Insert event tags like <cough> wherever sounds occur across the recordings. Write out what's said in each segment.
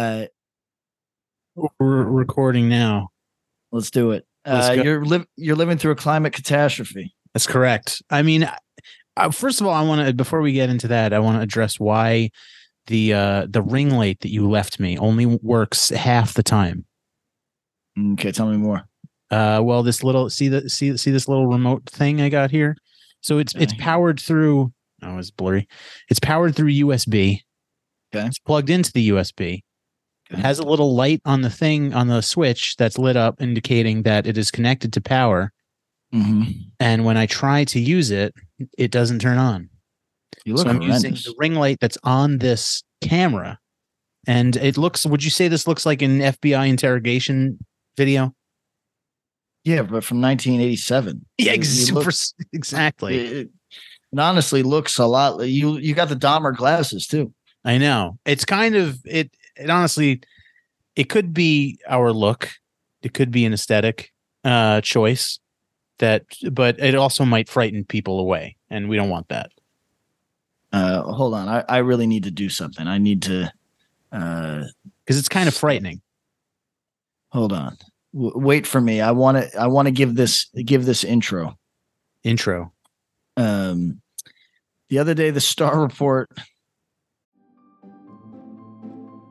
Uh, We're recording now. let's do it. Let's Uh, go. you're li- you're living through a climate catastrophe. That's correct. I mean, uh, first of all, I want to before we get into that, I want to address why the uh the ring light that you left me only works half the time. Okay, tell me more. Uh, well, this little see the see see this little remote thing I got here. So it's it's Okay. powered through. Oh, it's blurry. It's powered through USB. Okay. It's plugged into the USB. Has a little light on the thing on the switch that's lit up, indicating that it is connected to power. Mm-hmm. And when I try to use it, it doesn't turn on. You look so I'm using the ring light that's on this camera, and it looks. Would you say this looks like an FBI interrogation video? yeah, but from 1987. Yeah, ex- look- exactly. It, it honestly looks a lot. You you got the Dahmer glasses too. I know. It's kind of it. It honestly, it could be our look. It could be an aesthetic uh, choice that, but it also might frighten people away, and we don't want that. Uh, hold on, I, I really need to do something. I need to. Uh, because it's kind of frightening. hold on, w- wait for me. I want to. I want to give this give this intro. Intro. Um, the other day, the Star Report.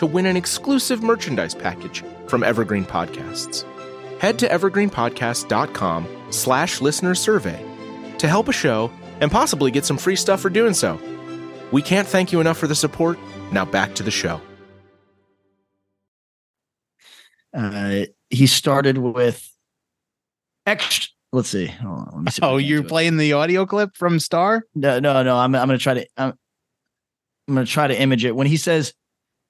to win an exclusive merchandise package from Evergreen Podcasts. Head to evergreenpodcast.com slash listener survey to help a show and possibly get some free stuff for doing so. We can't thank you enough for the support. Now back to the show. Uh, he started with extra. Let's see. Hold on, let me see Oh, you're do it. playing the audio clip from Star? No, no, no. I'm I'm gonna try to I'm, I'm gonna try to image it when he says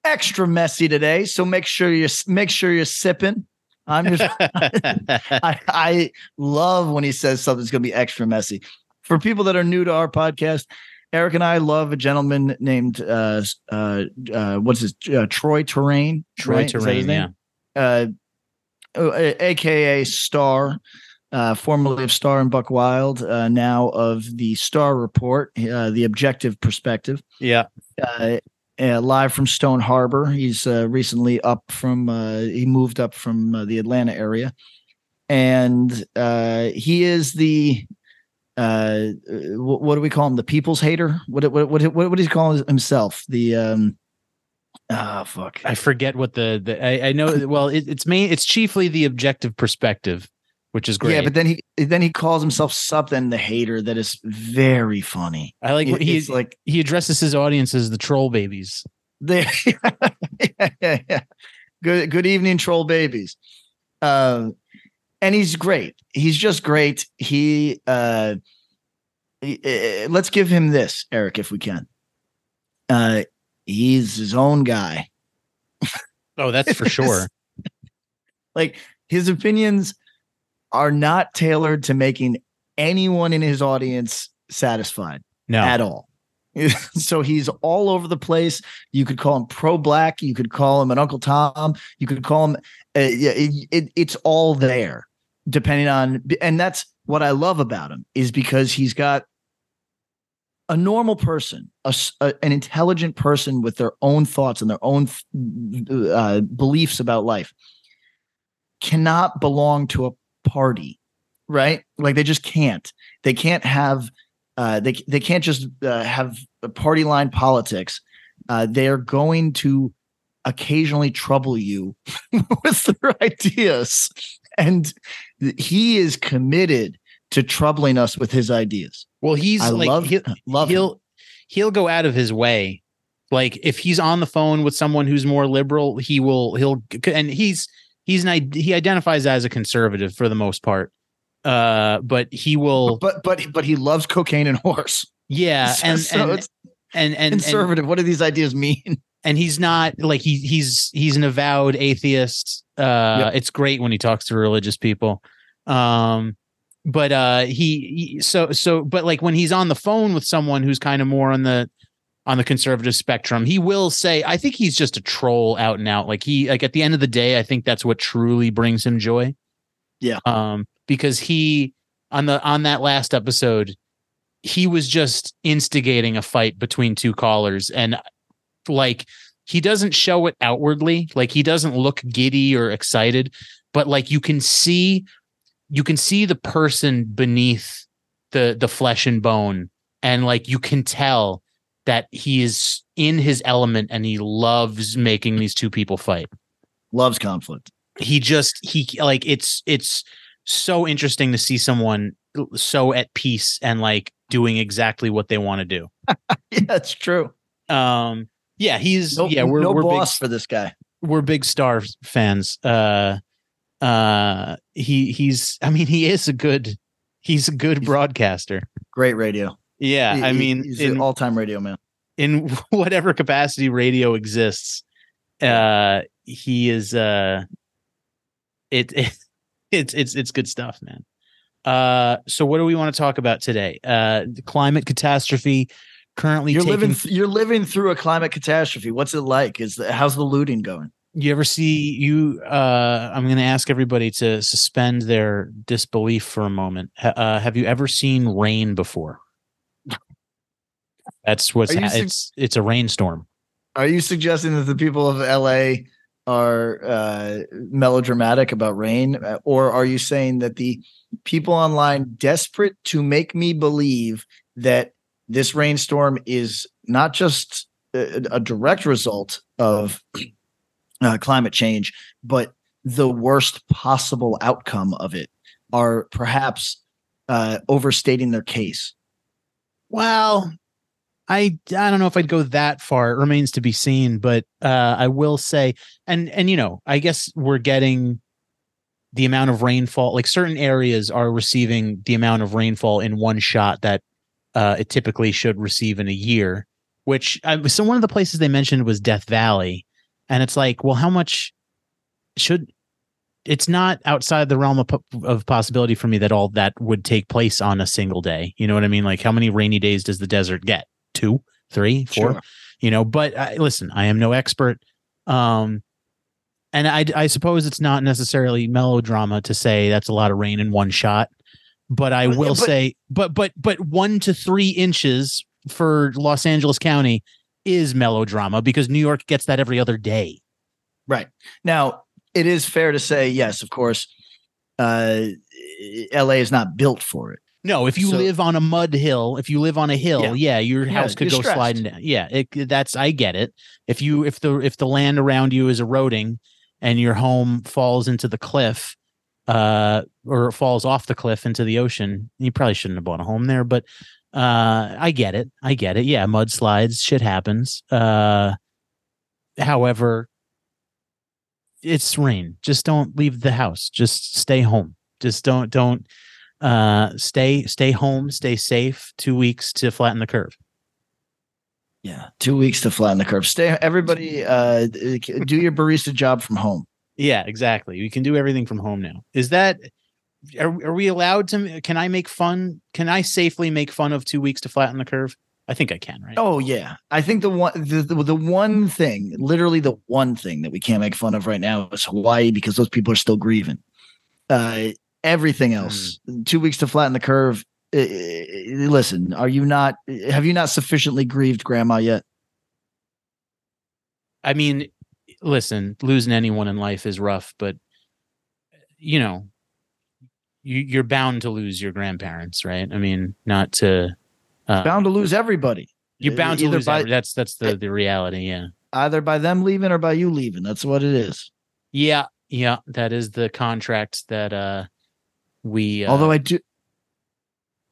extra messy today. So make sure you make sure you're sipping. I'm just <laughs> I, I love when he says something's gonna be extra messy. For people that are new to our podcast, Eric and I love a gentleman named uh uh uh what's his uh, Troi Torain. Troy right? Torain, name? uh, uh, aka Star, uh, formerly of Star and Buc Wild, uh, now of the Star Report, uh, the objective perspective. yeah. Uh, live from Stone Harbor. He's uh, recently up from, uh, he moved up from uh, the Atlanta area. And uh, he is the, uh, what, what do we call him? The people's hater? What, what, what, what, what does he call himself? The, um, ah, fuck. I forget what the, the I, I know. Well, it, it's main. It's chiefly the objective perspective, which is great. Yeah, but then he then he calls himself something the hater that is very funny. I like what he It's like he addresses his audience as the troll babies. they <laughs> yeah, yeah, yeah. good good evening troll babies. Um and he's great. He's just great. He uh he- uh, let's give him this, Eric, if we can. Uh he's his own guy. Oh, that's for sure. <laughs> like his opinions are not tailored to making anyone in his audience satisfied No, at all. <laughs> so he's all over the place. You could call him pro black. You could call him an Uncle Tom. You could call him. Uh, yeah, it, it, it's all there, depending on. And that's what I love about him is because he's got a normal person, a, a- an intelligent person with their own thoughts and their own uh, beliefs about life, cannot belong to a party, right? Like they just can't. They can't have Uh, they they can't just uh, have party line politics. Uh, they are going to occasionally trouble you <laughs> with their ideas, and he is committed to troubling us with his ideas. Well, he's I like love he'll, love he'll he'll go out of his way. Like if he's on the phone with someone who's more liberal, he will he'll and he's he's an he identifies as a conservative for the most part. Uh, but he will but but but he loves cocaine and horse. yeah, So- <laughs> and so and, it's and and and conservative. what do these ideas mean? <laughs> and he's not like he he's he's an avowed atheist uh Yep. it's great when he talks to religious people um but uh he, he so so but like when he's on the phone with someone who's kind of more on the on the conservative spectrum he will say i think he's just a troll out and out. Like he like at the end of the day i think that's what truly brings him joy. Yeah. um because he on the on that last episode he was just instigating a fight between two callers. And like he doesn't show it outwardly. Like he doesn't look giddy or excited. But like you can see you can see the person beneath the the flesh and bone. And like you can tell that he is in his element and he loves making these two people fight Loves conflict. he just he like it's it's so interesting to see someone so at peace and like doing exactly what they want to do <laughs> Yeah, that's true. um yeah he's No, yeah we're no we're big boss for this guy. we're big star fans uh uh he he's i mean he is a good he's a good He's- broadcaster Great radio. Yeah He- i mean he's in, an all-time radio man. in <laughs> whatever capacity radio exists uh he is uh it, <laughs> it it's it's it's good stuff man uh so what do we want to talk about today uh the climate catastrophe currently You're taking living. th- you're living through a climate catastrophe. What's it like? Is the, how's the looting going? you ever see you uh i'm going to ask everybody to suspend their disbelief for a moment uh have you ever seen rain before that's what's Are ha- sug- it's it's a rainstorm. Are you suggesting that the people of LA are uh, melodramatic about rain, Uh, or are you saying that the people online desperate to make me believe that this rainstorm is not just a, a direct result of uh, climate change, but the worst possible outcome of it? Are perhaps uh, overstating their case? Well, I I don't know if I'd go that far. It remains to be seen, but uh, I will say, and and you know, I guess we're getting the amount of rainfall. Like certain areas are receiving the amount of rainfall in one shot that uh, it typically should receive in a year. Which uh, so one of the places they mentioned was Death Valley, and it's like, well, how much should? It's not outside the realm of, of possibility for me that all that would take place on a single day. You know what I mean? Like, how many rainy days does the desert get? Two, three, four? Sure. You know, but I, listen, I am no expert. Um, and I, I suppose it's not necessarily melodrama to say that's a lot of rain in one shot. But I will but- say, but but but one to three inches for Los Angeles County is melodrama because New York gets that every other day. Right. Now, it is fair to say, yes, of course, uh, LA is not built for it. No, if you So- live on a mud hill, if you live on a hill, Yeah. yeah, your Yeah, house could you're go sliding down. Yeah, it, that's I get it. If you if the if the land around you is eroding and your home falls into the cliff, uh, or falls off the cliff into the ocean, you probably shouldn't have bought a home there. But uh, I get it. I get it. Yeah, mudslides, shit happens. Uh, however, it's rain. Just don't leave the house. Just stay home. Just don't don't uh stay stay home stay safe two weeks to flatten the curve Yeah. Two weeks to flatten the curve. Stay, everybody, uh, do your barista job from home. yeah exactly we can do everything from home now is that are, are we allowed to can i make fun can i safely make fun of two weeks to flatten the curve i think i can right Oh yeah, I think the one the, the the one thing, literally the one thing that we can't make fun of right now is Hawaii because those people are still grieving. Uh, everything else, two weeks to flatten the curve. Listen, are you not? Have you not sufficiently grieved Grandma yet? i mean listen losing anyone in life is rough but you know you, you're bound to lose your grandparents right i mean not to Uh, bound to lose everybody. you're bound to either lose. by every- that's that's the the reality. Yeah. either by them leaving or by you leaving. That's what it is. Yeah, yeah, that is the contract that uh we uh, Although I do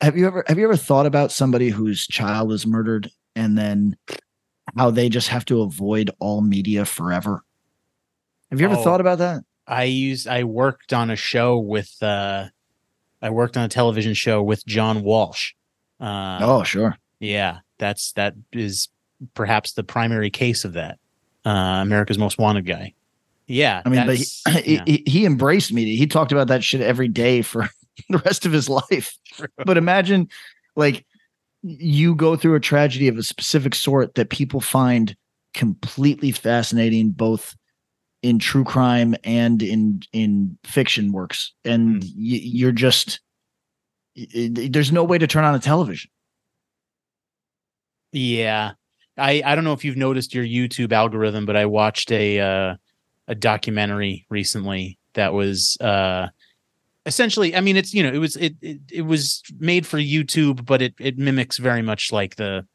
have you ever have you ever thought about somebody whose child is murdered and then how they just have to avoid all media forever? Have you ever Oh. thought about that? I used I worked on a show with uh I worked on a television show with John Walsh. Uh oh, sure. yeah, that's that is perhaps the primary case of that. Uh America's Most Wanted guy. Yeah, I mean, but he, <clears throat> yeah. he, he embraced media. He talked about that shit every day for <laughs> the rest of his life. <laughs> But imagine like you go through a tragedy of a specific sort that people find completely fascinating, both in true crime and in in fiction works, and y- you're just there's no way to turn on a television. Yeah. I I don't know if you've noticed your YouTube algorithm, but I watched a uh a documentary recently that was uh essentially I mean it's you know it was it it, it was made for YouTube but it it mimics very much like the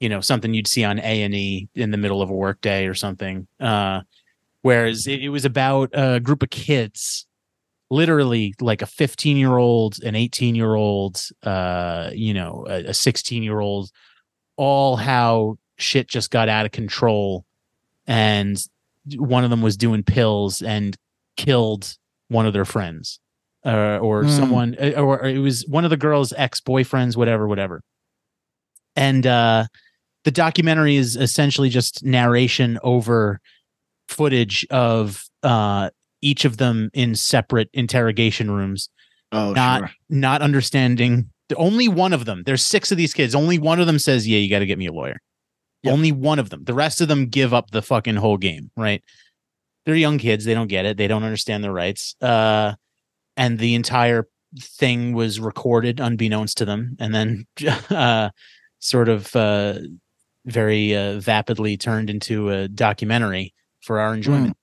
you know something you'd see on A&E in the middle of a workday or something. Uh whereas it, it was about a group of kids literally like a 15 year old an 18 year old uh you know a 16 year old all how shit just got out of control and one of them was doing pills and killed one of their friends uh, or Hmm. someone uh, or, or it was one of the girls ex-boyfriends whatever whatever and uh the documentary is essentially just narration over footage of uh each of them in separate interrogation rooms Oh, Not- sure. not understanding the only one of them there's six of these kids only one of them says yeah you got to get me a lawyer Yep. only one of them. The rest of them give up the fucking whole game right? They're young kids. They don't get it. They don't understand their rights. Uh and the entire thing was recorded unbeknownst to them and then <laughs> uh sort of uh very uh, vapidly turned into a documentary for our enjoyment.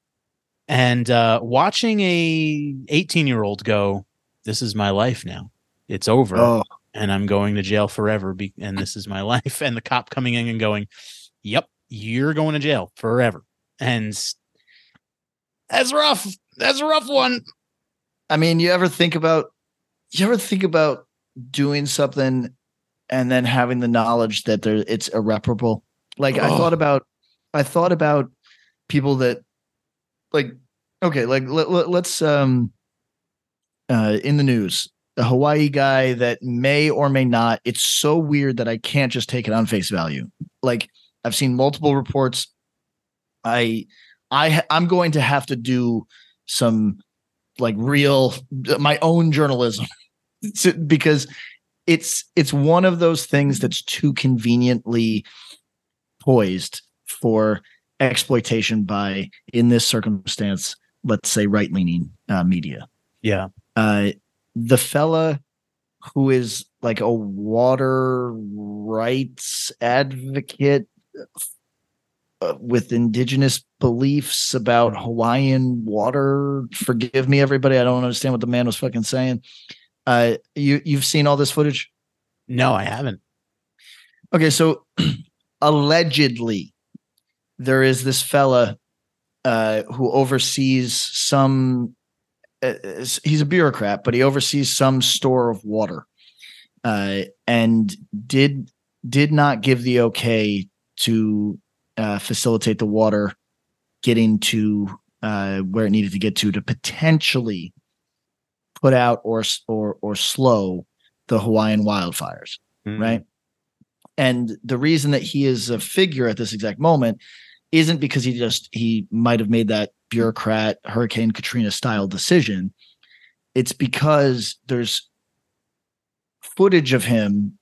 And uh watching a 18 year old go this is my life now. It's over. Oh, and I'm going to jail forever. Be- and this is my <laughs> life. And the cop coming in and going, "Yep, you're going to jail forever." And that's rough. That's a rough one. I mean, you ever think about you ever think about doing something and then having the knowledge that there it's irreparable? Like I thought about I thought about people that like okay, like let, let, let's um uh in the news, the Hawaii guy that may or may not it's so weird that I can't just take it on face value. Like I've seen multiple reports I I I'm going to have to do some like real my own journalism <laughs> to- because it's it's one of those things that's too conveniently poised for exploitation by in this circumstance let's say right leaning uh, media Yeah. uh the fella who is like a water rights advocate uh, with indigenous beliefs about Hawaiian water. Forgive me, everybody. I don't understand what the man was fucking saying. Uh, you you've seen all this footage? No, I haven't. Okay, so <clears throat> allegedly, there is this fella uh, who oversees some. He's a bureaucrat, but he oversees some store of water, uh, and did did not give the okay to uh, facilitate the water getting to uh, where it needed to get to to potentially put out or or or slow the Hawaiian wildfires Mm. right? And the reason that he is a figure at this exact moment isn't because he just he might have made that bureaucrat Hurricane Katrina style decision. It's because there's footage of him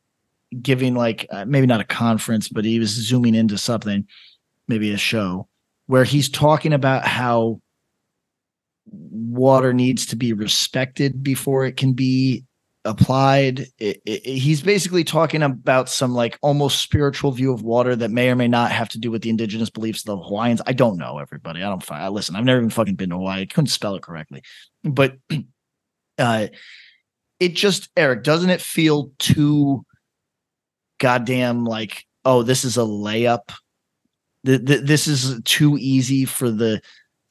giving like uh, maybe not a conference, but he was zooming into something, maybe a show where he's talking about how water needs to be respected before it can be applied. It, it, he's basically talking about some like almost spiritual view of water that may or may not have to do with the indigenous beliefs of the Hawaiians. I don't know everybody. I don't. I listen. I've never even fucking been to Hawaii. I couldn't spell it correctly, but <clears throat> uh, it just Eric doesn't it feel too goddamn like oh this is a layup th- th- this is too easy for the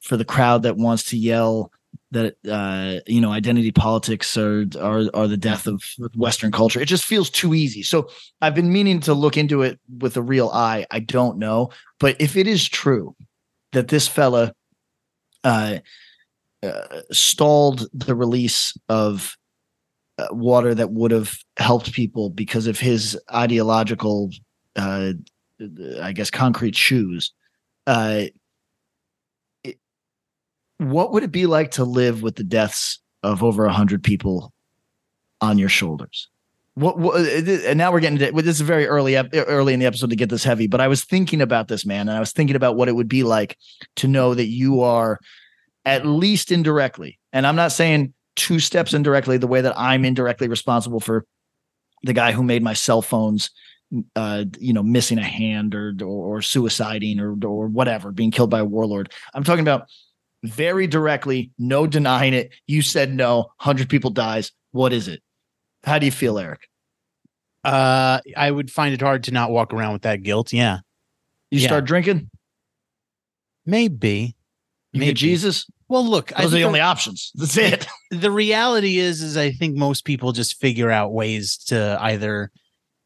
for the crowd that wants to yell that uh you know identity politics are are are the death of western culture. It just feels too easy. So i've been meaning to look into it with a real eye. I don't know. But if it is true that this fella uh, uh stalled the release of uh, water that would have helped people because of his ideological uh i guess concrete shoes uh what would it be like to live with the deaths of over 100 people on your shoulders? What, what and now we're getting to this is very early early in the episode to get this heavy but i was thinking about this man and i was thinking about what it would be like to know that you are at least indirectly and i'm not saying two steps indirectly the way that I'm indirectly responsible for the guy who made my cell phones uh you know missing a hand or or, or suiciding or or whatever being killed by a warlord. I'm talking about very directly no denying it. You said no 100 people dies. What is it? How do you feel eric? Uh i would find it hard to not walk around with that guilt yeah. You Yeah. start drinking? Maybe. You Maybe. jesus? Well look I those are the only options. That's it. <laughs> the reality is is i think most people just figure out ways to either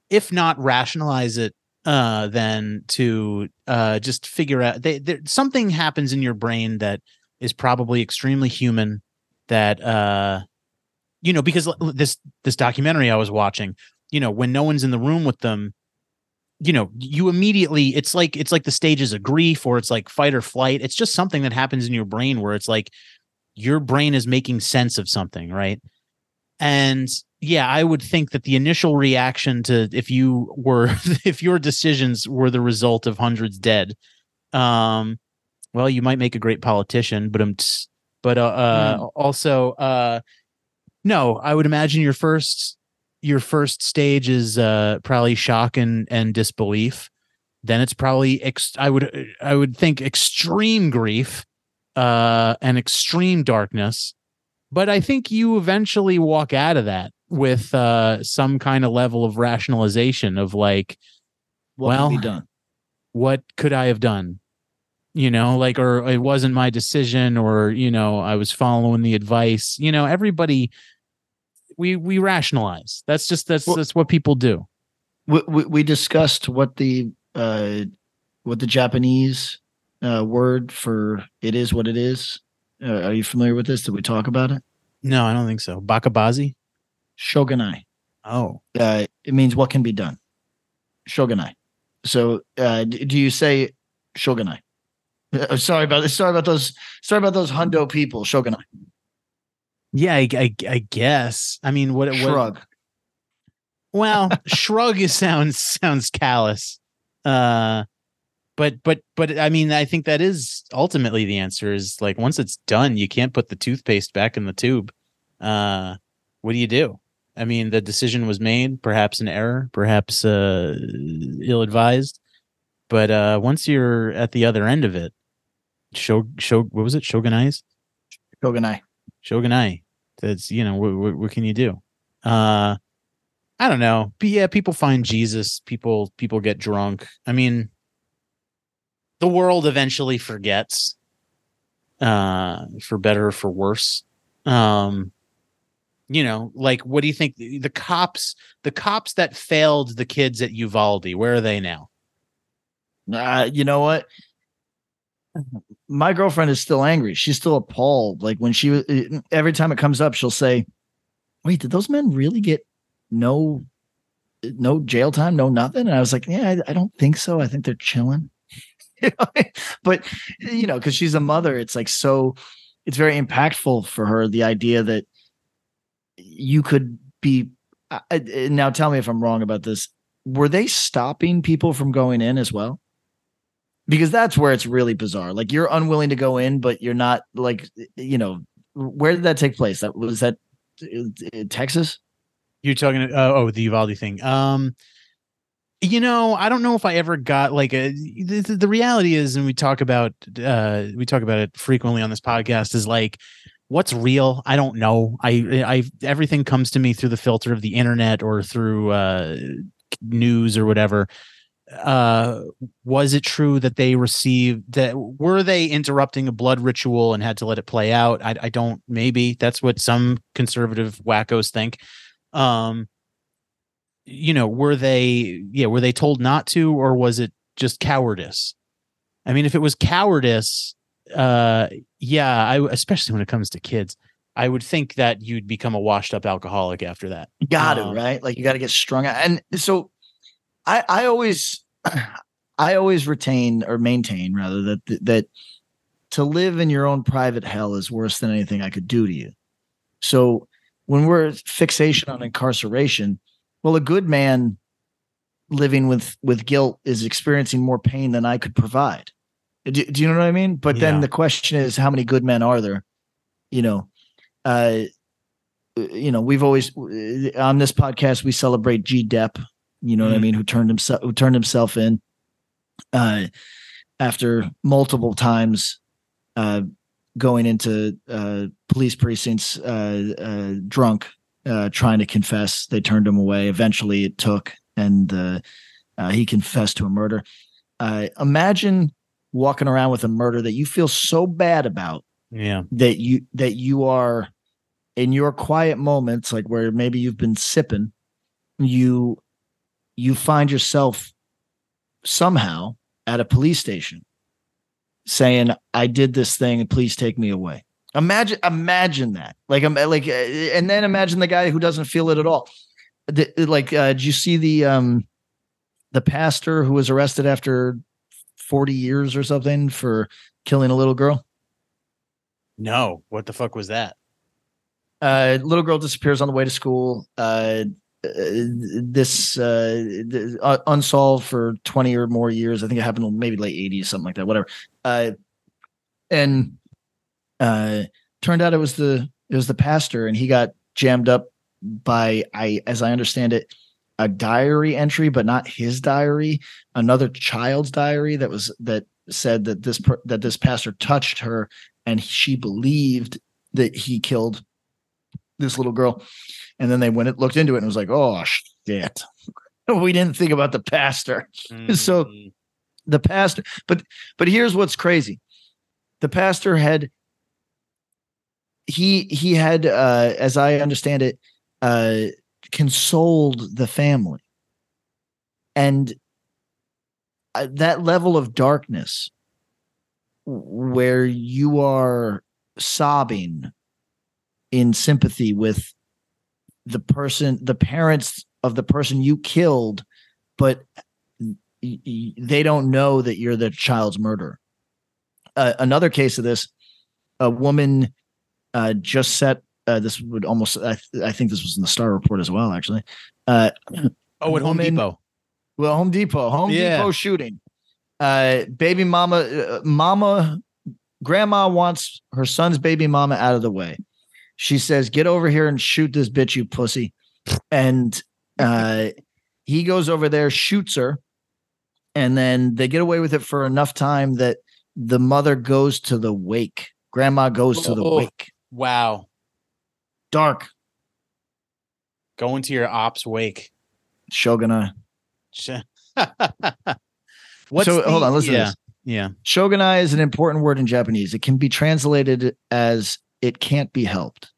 if not rationalize it uh then to uh just figure out they, there, something happens in your brain that is probably extremely human that uh you know because this this documentary i was watching you know when no one's in the room with them you know you immediately it's like it's like the stages of grief or it's like fight or flight. It's just something that happens in your brain where it's like your brain is making sense of something right? And yeah i would think that the initial reaction to if you were <laughs> if your decisions were the result of hundreds dead um well you might make a great politician but um but uh, uh also uh no i would imagine your first your first stage is uh probably shock and and disbelief. Then it's probably ex- i would i would think extreme grief uh and extreme darkness. But i think you eventually walk out of that with uh some kind of level of rationalization of like what Well, done? what could i have done you know like or it wasn't my decision or you know i was following the advice you know everybody we we rationalize. That's just that's Well- that's what people do. We, we, we discussed what the uh what the japanese uh word for it is what it is. Uh, are you familiar with this? Did we talk about it? No i don't think so. Bakabazi? Shoganai. Oh. Uh it means what can be done. Shoganai. So uh do you say shoganai Uh, sorry about this sorry about those sorry about those hundo people shoganai. Yeah i i, I guess. I mean what, what shrug. Well <laughs> shrug is sounds sounds callous. Uh but but but i mean i think that is ultimately the answer is like once it's done you can't put the toothpaste back in the tube. Uh what do you do? I mean the decision was made perhaps an error perhaps uh ill advised but uh once you're at the other end of it show show what was it shoganai's shoganai Shoganai. That's you know what, what, what can you do? Uh, I don't know. But yeah, people find Jesus. People people get drunk. I mean, the world eventually forgets, uh, for better or for worse. Um, you know, like what do you think? The, the cops, the cops that failed the kids at Uvalde, where are they now? Uh, you know what? My girlfriend is still angry. She's still appalled. Like when she every time it comes up, she'll say, "Wait, did those men really get no no jail time, no nothing?" And I was like, "Yeah, I, I don't think so. I think they're chilling." <laughs> But you know, because she's a mother, it's like so. It's very impactful for her the idea that you could be. I- now, tell me if I'm wrong about this. Were they stopping people from going in as well? Because that's where it's really bizarre. Like you're unwilling to go in, but you're not like you know where did that take place? That was that uh, Texas. You're talking uh, oh the Uvalde thing. Um you know, I don't know if I ever got like a the, the- the reality is and we talk about uh we talk about it frequently on this podcast is like what's real? I don't know. I I everything comes to me through the filter of the internet or through uh news or whatever. Uh, was it true that they received that? Were they interrupting a blood ritual and had to let it play out? I, I don't. Maybe that's what some conservative wackos think. Um, you know, were they? Yeah, were they told not to, or was it just cowardice? I mean, if it was cowardice, uh, yeah, I especially when it comes to kids, I would think that you'd become a washed up alcoholic after that. You got Um, it right. Like you got to get strung out, and so I I always <clears throat> I always retain or maintain rather that that to live in your own private hell is worse than anything I could do to you. So when we're fixation on incarceration, well, a good man living with with guilt is experiencing more pain than I could provide. Do, do you know what I mean? But Yeah. then the question is, how many good men are there? You know, uh, you know, we've always on this podcast we celebrate G. Depp. You know what I Mhm. mean? Who turned himself who turned himself in uh, after multiple times uh, going into uh, police precincts uh, uh, drunk, uh, trying to confess. They turned him away. Eventually, it took, and uh, uh, he confessed to a murder. Uh, imagine walking around with a murder that you feel so bad about Yeah. that you that you are in your quiet moments like where maybe you've been sipping you you find yourself somehow at a police station saying i did this thing and please take me away. Imagine imagine that. Like i'm like uh, and then imagine the guy who doesn't feel it at all. The, like uh did you see the um the pastor who was arrested after 40 years or something for killing a little girl? No. What the fuck was that? uh little girl disappears on the way to school. Uh, this uh uh, unsolved for 20 or more years. I think it happened maybe late 80s something like that whatever. Uh and uh turned out it was the it was the pastor and he got jammed up by i as i understand it a diary entry but not his diary another child's diary that was that said that this that this pastor touched her and she believed that he killed this little girl. And then they went and looked into it and was like, oh shit. <laughs> we didn't think about the pastor. <laughs> So- Mm. The pastor, but but here's what's crazy. The pastor had he he had uh as I understand it, uh consoled the family. And uh, that level of darkness where you are sobbing in sympathy with the person the parents of the person you killed but they don't know that you're the child's murderer uh, another case of this a woman uh, just set uh, this would almost I, th- I think this was in the star report as well actually uh, <clears throat> Oh, at Home Depot. well, Home Depot, Home Yeah. Depot shooting. Uh, baby mama, uh, mama, grandma wants her son's baby mama out of the way. She says, "Get over here and shoot this bitch, you pussy." And uh, he goes over there, shoots her, and then they get away with it for enough time that the mother goes to the wake. Grandma goes to the Oh. wake. Wow. Dark Going to your ops wake. Shoganai. <laughs> What's so the- hold on, listen yeah, to this. Yeah. Shoganai is an important word in Japanese. It can be translated as it can't be helped.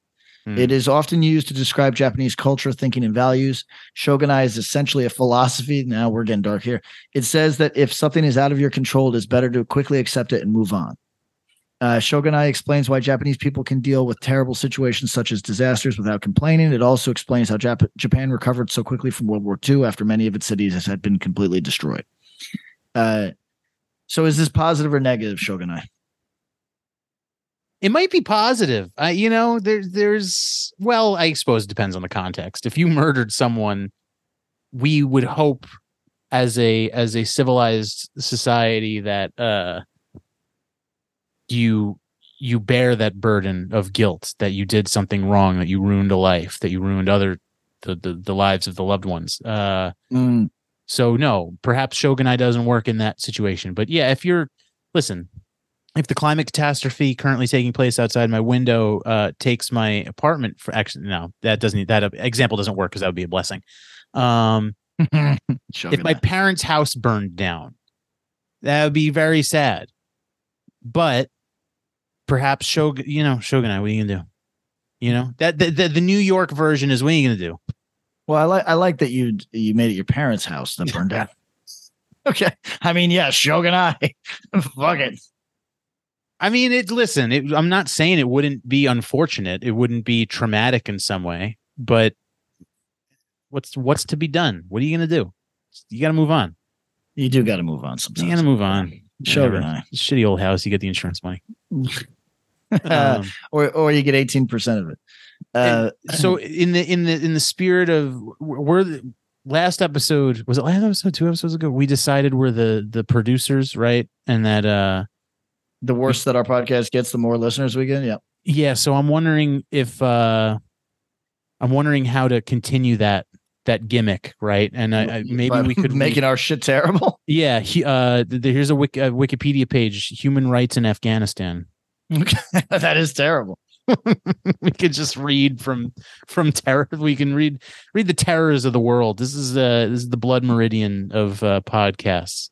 Hmm. It is often used to describe Japanese culture, thinking, and values. Shoganai is essentially a philosophy. Now we're getting dark here. It says that if something is out of your control, it is better to quickly accept it and move on. Uh, Shoganai explains why Japanese people can deal with terrible situations such as disasters without complaining. It also explains how Jap- Japan recovered so quickly from World War II after many of its cities had been completely destroyed. Uh, so, is this positive or negative, Shoganai? It might be positive. I, you know, there's, there's, well, I suppose it depends on the context. If you murdered someone, we would hope as a, as a civilized society that, uh, you, you bear that burden of guilt that you did something wrong, that you ruined a life, that you ruined other, the, the, the lives of the loved ones. Uh, Mm, so no, perhaps Shoganai doesn't work in that situation. But yeah, if you're listen, if the climate catastrophe currently taking place outside my window uh takes my apartment for actually no, that doesn't that example doesn't work because that would be a blessing. Um <laughs> if my parents' house burned down, that would be very sad. But perhaps Shogun, you know, Shoganai, what are you gonna do? You know that the, the, the New York version is what are you gonna do? Well, I like I like that you you made it your parents' house that burned down. <laughs> <laughs> okay, I mean, yeah, Shoganai, fuck it. I mean, it. Listen, it, I'm not saying it wouldn't be unfortunate. It wouldn't be traumatic in some way, but what's what's to be done? What are you gonna do? You got to move on. You do got to move on sometimes. You got to move on. Shoganai, shitty old house. You get the insurance money, <laughs> um, or or you get eighteen percent of it. Uh, so in the in the in the spirit of we're the last episode was it last episode two episodes ago we decided we're the the producers right and that uh the worse that our podcast gets the more listeners we get yeah yeah so i'm wondering if uh i'm wondering how to continue that that gimmick right and I, I maybe we could <laughs> making our shit terrible <laughs> yeah he, uh here's a, Wiki, a wikipedia page human rights in afghanistan <laughs> that is terrible we could just read from from terror. We can read read the terrors of the world. This is uh this is the blood meridian of uh, podcasts.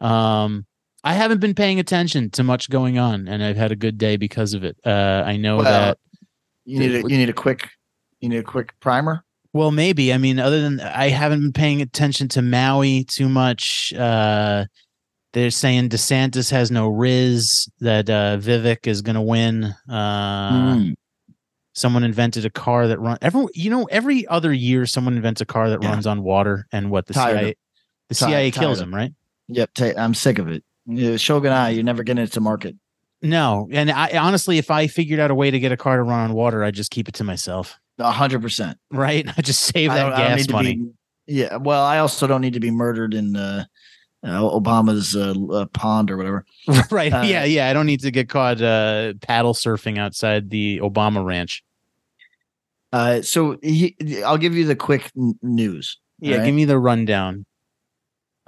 Um, I haven't been paying attention to much going on, and I've had a good day because of it. Uh, I know well, that you need a, you need a quick you need a quick primer. Well, maybe. I mean, other than I haven't been paying attention to Maui too much. Uh, they're saying DeSantis has no riz, that uh, Vivek is going to win. Uh, mm. Someone invented a car that runs. every you know every other year someone invents a car that yeah. runs on water and what the tired CIA the CIA kills him right. Yep, i I'm sick of it. Shoganai, you're never getting it to market. No, and I honestly, if I figured out a way to get a car to run on water, I'd just keep it to myself. A hundred percent. Right, <laughs> I just save that gas money. Be, yeah, well, I also don't need to be murdered in uh, uh, Obama's uh, uh, pond or whatever. <laughs> right. Uh, yeah. Yeah. I don't need to get caught uh, paddle surfing outside the Obama ranch. Uh, so he, I'll give you the quick n- news. Yeah. Right? Give me the rundown.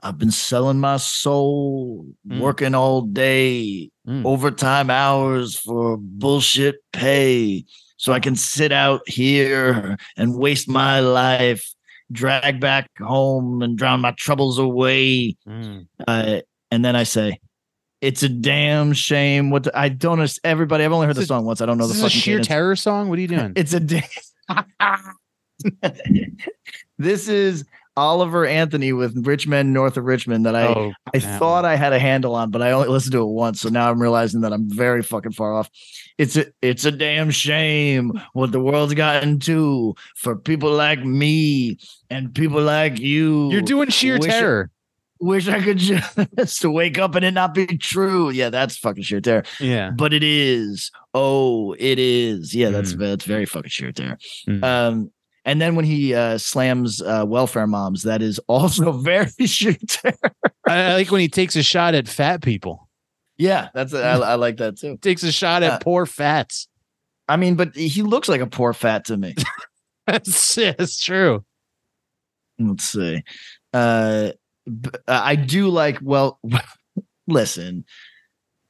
I've been selling my soul, mm. working all day, mm. overtime hours for bullshit pay. So I can sit out here and waste my life drag back home and drown my troubles away. Mm. Uh, and then I say, it's a damn shame. What the, I don't know. Everybody, I've only heard the song once. I don't know the fucking sheer cadence. terror song. What are you <laughs> doing? It's a. damn. <laughs> <laughs> this is Oliver Anthony with Rich Men North of Richmond that I oh, I thought I had a handle on, but I only listened to it once. So now I'm realizing that I'm very fucking far off. It's a it's a damn shame what the world's gotten to for people like me and people like you. You're doing sheer wish terror. I, wish I could <laughs> just to wake up and it not be true. Yeah, that's fucking sheer terror. Yeah, but it is. Oh, it is. Yeah, that's mm. that's very fucking sheer terror. Mm. Um, and then when he uh, slams uh, welfare moms, that is <laughs> also very <laughs> shit. I like when he takes a shot at fat people. Yeah, that's I, <laughs> I like that too. Takes a shot at uh, poor fats. I mean, but he looks like a poor fat to me. that's, that's true. Let's see. Uh, I do like. Well, listen.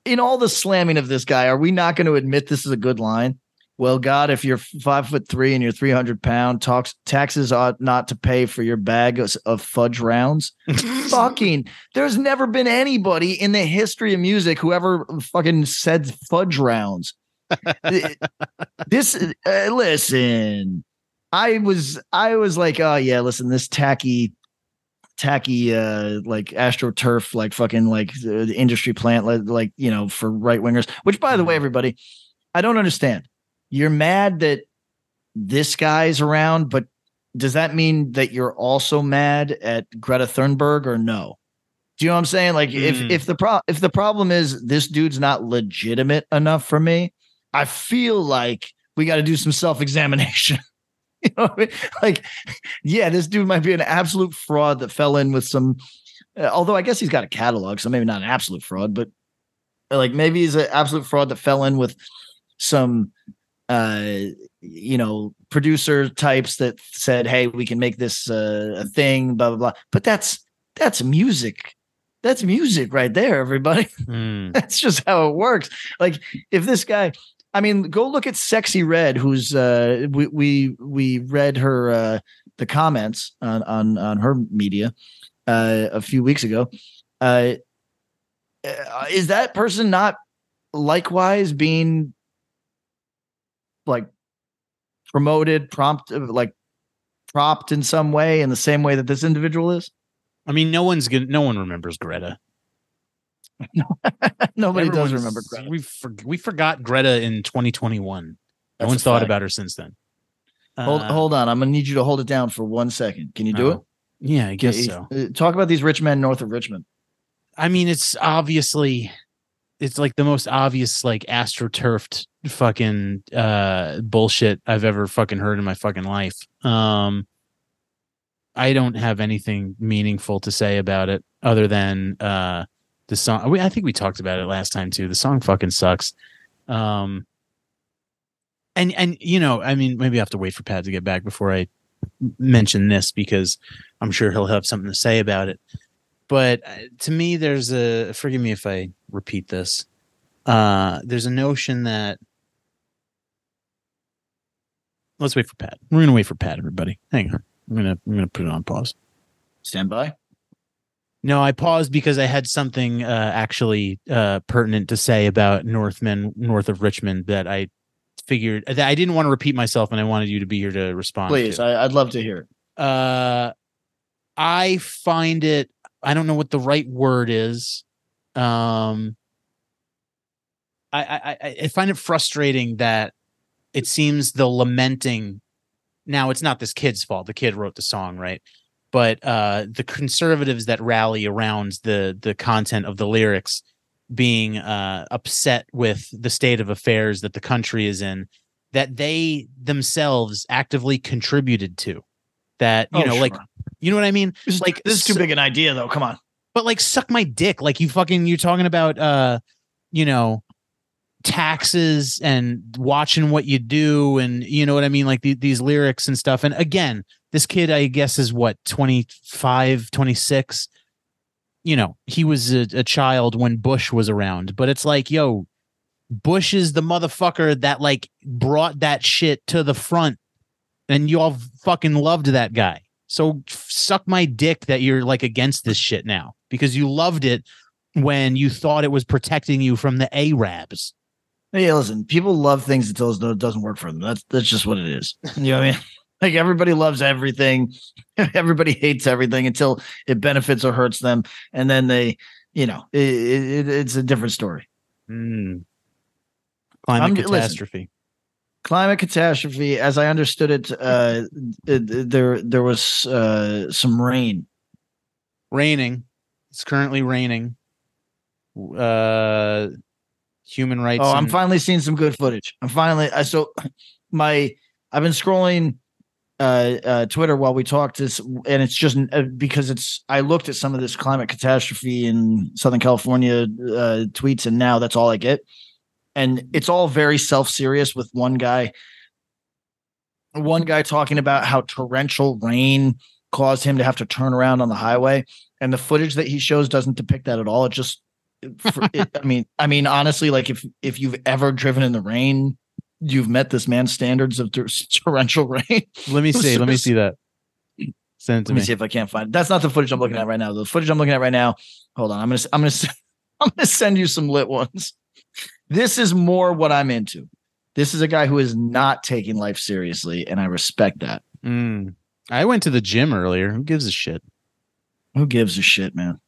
In all the slamming of this guy, are we not going to admit this is a good line? Well, God, if you're five foot three and you're 300 pound, talks, taxes ought not to pay for your bag of, of fudge rounds. <laughs> fucking, there's never been anybody in the history of music who ever fucking said fudge rounds. <laughs> this, uh, listen, I was, I was like, oh yeah, listen, this tacky, tacky, uh, like astroturf, like fucking, like uh, the industry plant, like, like you know, for right wingers. Which, by the way, mm-hmm. everybody, I don't understand you're mad that this guy's around, but does that mean that you're also mad at Greta Thunberg or no? Do you know what I'm saying? Like mm. if hmm. if the pro if the problem is this dude's not legitimate enough for me, I feel like we got to do some self-examination. <laughs> you know I mean? Like, yeah, this dude might be an absolute fraud that fell in with some uh, although I guess he's got a catalog, so maybe not an absolute fraud, but like maybe he's an absolute fraud that fell in with some uh, you know, producer types that said, "Hey, we can make this uh, a thing," blah blah blah. But that's that's music. That's music right there, everybody. <laughs> Mm. that's just how it works. Like if this guy, I mean, go look at Sexyy Red, who's uh, we we we read her uh, the comments on on on her media uh, a few weeks ago. Uh, uh, is that person not likewise being like promoted, prompt, like propped in some way, in the same way that this individual is? I mean, no one's gonna. No one remembers Greta. <laughs> Nobody does remember Greta. We for, we forgot Greta in 2021. No one's thought about her since then. Hold Uh, hold on, I'm gonna need you to hold it down for one second. Can you do Oh, it? Yeah, I guess Yeah, so. uh, Talk about these rich men north of Richmond. I mean, it's obviously it's like the most obvious like astroturfed fucking uh bullshit I've ever fucking heard in my fucking life. Um I don't have anything meaningful to say about it other than uh the song we, I think we talked about it last time too. The song fucking sucks. Um and and you know, I mean maybe I have to wait for Pat to get back before I mention this because I'm sure he'll have something to say about it but uh, to me there's a forgive me if i repeat this uh there's a notion that let's wait for pat we're gonna wait for pat everybody hang on i'm gonna i'm gonna put it on pause Stand by. no i paused because i had something uh actually uh pertinent to say about northmen north of richmond that i figured that i didn't want to repeat myself and i wanted you to be here to respond Please, to. I, I'd love to hear it. uh i find it i don't know what the right word is um I, I I- find it frustrating that it seems the lamenting. Now it's not this kid's fault. The kid wrote the song, right? But uh, the conservatives that rally around the the content of the lyrics being uh, upset with the state of affairs that the country is in, that they themselves actively contributed to. That you Oh, know, like you know what I mean? This is, like, this is too so- big an idea, though. Come on. But like suck my dick. Like you fucking you're talking about uh you know taxes and watching what you do and you know what i mean? Like the, these lyrics and stuff. And again this kid i guess is what 25 26 you know he was a, a child when bush was around. But it's like yo bush is the motherfucker that like brought that shit to the front. And y'all fucking loved that guy so suck my dick that you're like against this shit now because you loved it when you thought it was protecting you from the Arabs. Hey, listen, people love things until it doesn't work for them. That's that's just what it is. <laughs> You know what I mean? Like everybody loves everything, <laughs> everybody hates everything until it benefits or hurts them, and then they, you know, it, it, it's a different story. Mm. Climate I'm- listen. Climate catastrophe, as I understood it, uh, there there was uh, some rain. Raining. It's currently raining. Uh, human rights. Oh, I'm finally seeing some good footage. I'm finally I so my I've been scrolling uh, uh Twitter while we talked this and it's just uh, because it's I looked at some of this climate catastrophe in Southern California uh tweets and now that's all I get. And it's all very self-serious with one guy one guy talking about how torrential rain caused him to have to turn around on the highway and the footage that he shows doesn't depict that at all. It just for, it, <laughs> I mean, I mean, honestly, like if if you've ever driven in the rain, you've met this man's standards of tor- <laughs> torrential rain. Let me <laughs> see. Let me see that. Send Let me me. see if I can't find. It. That's not the footage I'm looking at right now. The footage I'm looking at right now. Hold on, I'm gonna I'm gonna I'm gonna send you some lit ones. This is more what I'm into. This is a guy who is not taking life seriously, and I respect that. Mm. I went to the gym earlier. Who gives a shit? Who gives a shit, man?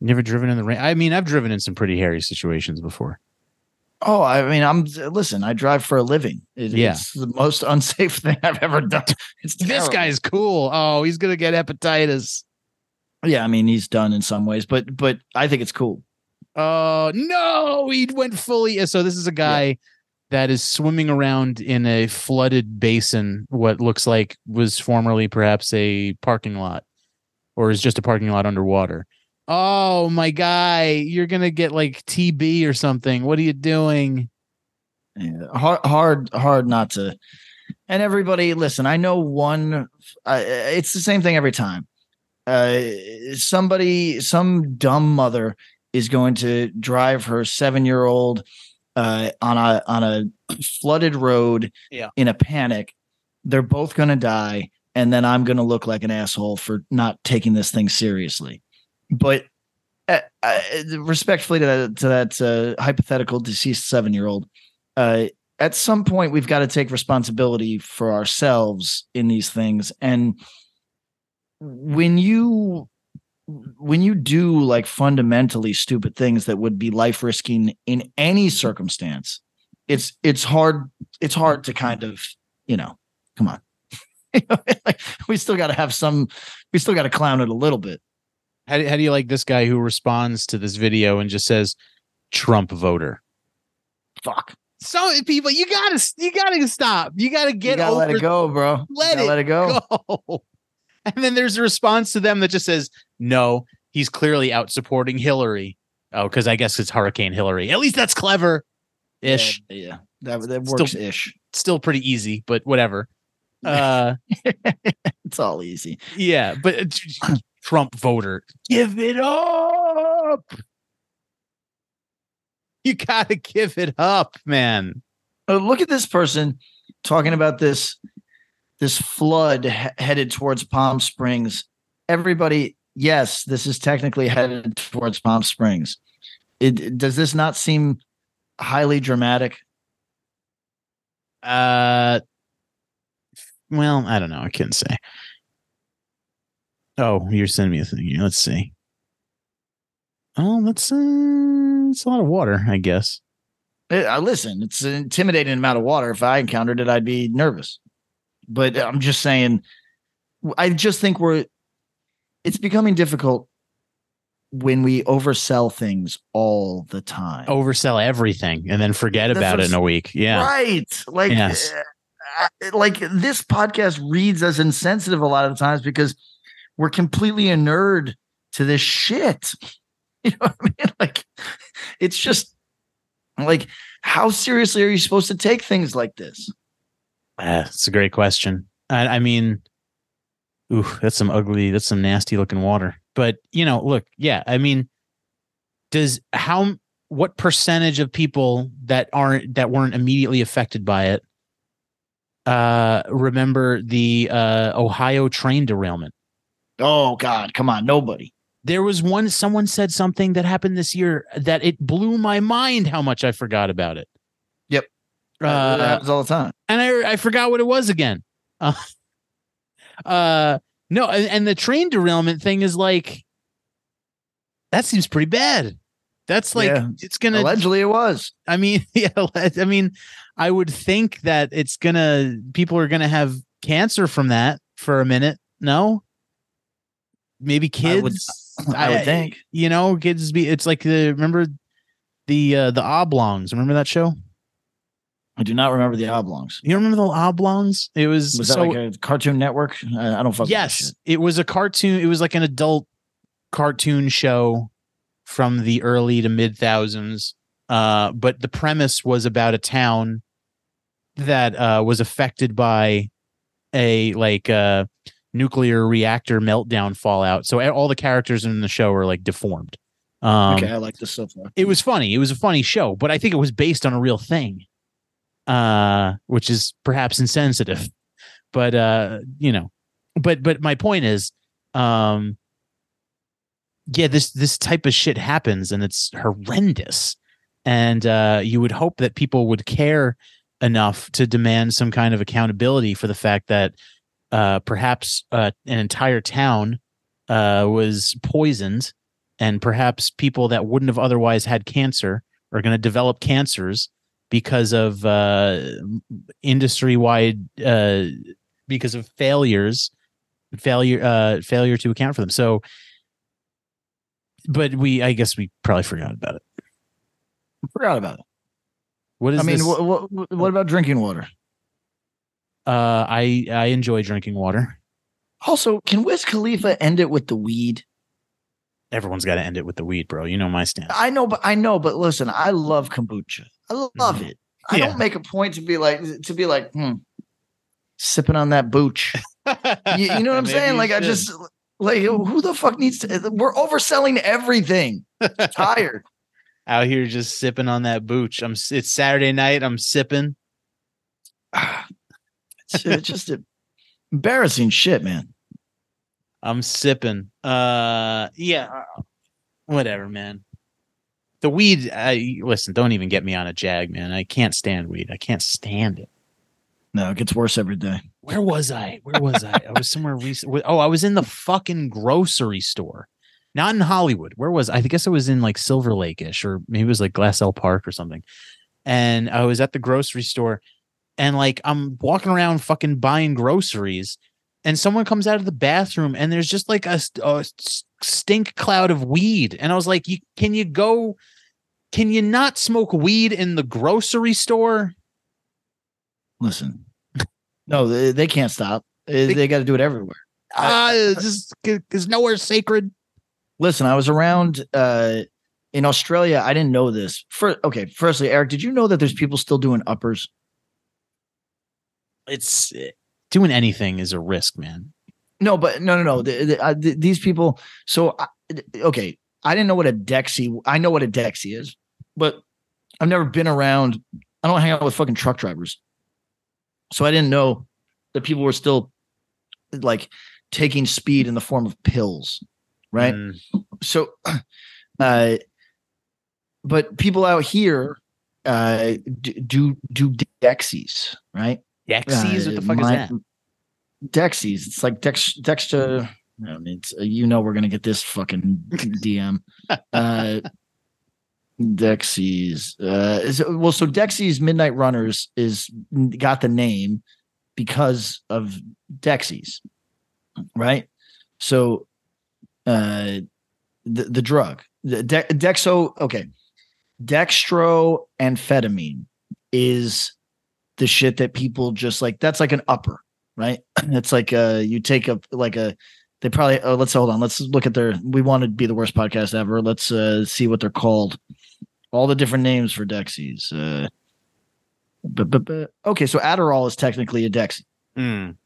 Never driven in the rain. I mean, I've driven in some pretty hairy situations before. Oh, I mean, I'm listen. I drive for a living. It- Yeah. It's the most <laughs> unsafe thing I've ever done. It's This guy's cool. Oh, he's gonna get hepatitis. Yeah, I mean, he's done in some ways, but but I think it's cool. Oh no, he went fully. So this is a guy that is swimming around in a flooded basin. What looks like was formerly perhaps a parking lot, or is just a parking lot underwater. Oh my guy, you're gonna get like TB or something. What are you doing? Yeah, hard, hard, hard not to. And everybody, listen. I know one. Uh, it's the same thing every time. Uh, somebody, some dumb mother is going to drive her seven-year-old uh, on a on a flooded road Yeah. in a panic. They're both going to die, and then I'm going to look like an asshole for not taking this thing seriously. But uh, uh, respectfully to that, to that uh, hypothetical deceased seven year old, uh, at some point we've got to take responsibility for ourselves in these things. And when you when you do like fundamentally stupid things that would be life risking in any circumstance, it's it's hard it's hard to kind of you know come on. <laughs> like, we still got to have some we still got to clown it a little bit. How do, how do you like this guy who responds to this video and just says Trump voter? Fuck. So people, you gotta you gotta stop. You gotta get you gotta over let it go, bro. Let it let it go. go. <laughs> And then there's a response to them that just says, "No, he's clearly out supporting Hillary." Oh, because I guess it's Hurricane Hillary. At least that's clever, ish. Yeah, yeah. that that works ish. Still pretty easy, but whatever. <laughs> Uh, It's all easy. yeah, but uh, Trump voter, give it up. You gotta give it up, man. Uh, look at this person talking about this this flood he- headed towards Palm Springs. Everybody, yes, this is technically headed towards Palm Springs. It, does this not seem highly dramatic? Uh, well, I don't know. I couldn't say. Oh, you're sending me a thing here. Let's see. Oh, that's uh, it's a lot of water, I guess. Uh, uh, listen, it's an intimidating amount of water. If I encountered it, I'd be nervous. But I'm just saying, I just think we're. It's becoming difficult when we oversell things all the time. Oversell everything and then forget That's about it in a week. Yeah. Right. Like, Yes. uh, uh, like this podcast reads as insensitive a lot of times because we're completely a nerd to this shit. <laughs> You know what I mean? <laughs> Like, it's just like, how seriously are you supposed to take things like this? Uh, it's a great question. I, I mean, ooh, that's some ugly, that's some nasty looking water. But you know, look, yeah, I mean, does how what percentage of people that aren't that weren't immediately affected by it uh remember the uh Ohio train derailment? Oh God, come on, nobody. There was one someone said something that happened this year that it blew my mind how much I forgot about it. Yep. Uh, that happens all the time. and I I forgot what it was again. Uh, uh no, and, and the train derailment thing is like that seems pretty bad. That's like Yeah. it's gonna. Allegedly, it was. I mean, <laughs> yeah. I mean, I would think that it's gonna. People are gonna have cancer from that for a minute. No, maybe I would- kids. I would think. You know, kids be. It's like the remember the uh the oblongs. Remember that show? I do not remember the oblongs. You remember the oblongs? It was, Was that so, like a Cartoon Network? I, I don't fuck. yes it was a cartoon it was like an adult cartoon show from the early to mid thousands uh but the premise was about a town that uh was affected by a like uh nuclear reactor meltdown fallout so all the characters in the show are like deformed um okay, I like this so far. it was funny. It was a funny show, but I think it was based on a real thing, uh, which is perhaps insensitive. But uh, you know, but but my point is, um, yeah, this this type of shit happens, and it's horrendous. And uh, you would hope that people would care enough to demand some kind of accountability for the fact that uh, perhaps uh, an entire town uh, was poisoned and perhaps people that wouldn't have otherwise had cancer are going to develop cancers because of uh, industry wide uh, because of failures failure uh, failure to account for them so but we i guess we probably forgot about it forgot about it. what is I mean, this? what, what what about drinking water? uh i i enjoy drinking water Also, can Wiz Khalifa end it with the weed? everyone's got to end it with the weed bro you know my stance I know, but I know, but listen, I love kombucha. I love Mhm. it. I Yeah. don't make a point to be like to be like hmm, sipping on that booch. You, you know what <laughs> I'm saying? Like I just like who the fuck needs to? We're overselling everything. <laughs> Tired. Out here just sipping on that booch. I'm. It's Saturday night. I'm sipping. <sighs> It's, it's just a embarrassing shit, man. I'm sipping. Uh, yeah. uh, Whatever, man. The weed. I listen. Don't even get me on a jag, man. I can't stand weed. I can't stand it. No, it gets worse every day. Where was I? Where was I? I was somewhere recent. <laughs> Oh, I was in the fucking grocery store. Not in Hollywood. Where was I? I guess I was in like Silver Lake ish, or maybe it was like Glassell Park or something. And I was at the grocery store and like I'm walking around fucking buying groceries. And someone comes out of the bathroom and there's just like a, a stink cloud of weed. And I was like, you, can you go? Can you not smoke weed in the grocery store? Listen, no, they, they can't stop. They, they got to do it everywhere. Ah, just is nowhere sacred. Listen, I was around uh, in Australia. I didn't know this. For okay, firstly, Eric, did you know that there's people still doing uppers? it's doing anything is a risk, man. No, but no, no, no. The, the, uh, th- these people. So, I, okay, I didn't know what a Dexy. I know what a Dexy is, but I've never been around. I don't hang out with fucking truck drivers, so I didn't know that people were still like taking speed in the form of pills, right? Mm, So, <clears throat> uh, but people out here uh do do Dexies, right? Dexies, what the fuck is that? Dexies. It's like Dex Dexter. I mean, it's, you know, we're gonna get this fucking <laughs> DM. Uh, Dexies. Uh, is well, so Dexys Midnight Runners is got the name because of Dexies, right? So, uh, the the drug, de- Dexo. Okay, dextroamphetamine is the shit that people just like. That's like an upper, right? <clears throat> It's like uh, you take a like a. They probably. Oh, let's hold on. Let's look at their. We want to be the worst podcast ever. Let's uh, see what they're called. All the different names for Dexies. Uh, but, but, but okay, so Adderall is technically a Dexy. Mm,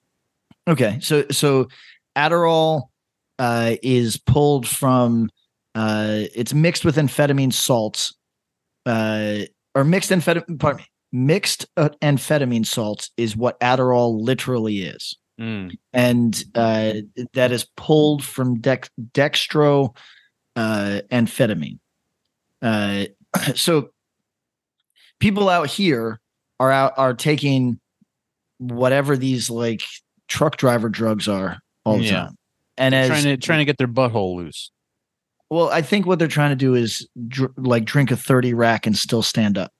Okay, so so Adderall uh, is pulled from uh, it's mixed with amphetamine salts, uh, or mixed amphetamine. Pardon me, mixed uh, amphetamine salts is what Adderall literally is, mm. and uh, that is pulled from dex- dextro uh, amphetamine. Uh, <coughs> so people out here are out are taking whatever these like truck driver drugs are all the Yeah. time. And as trying to trying to get their butthole loose. well, I think what they're trying to do is dr- like drink a 30 rack and still stand up.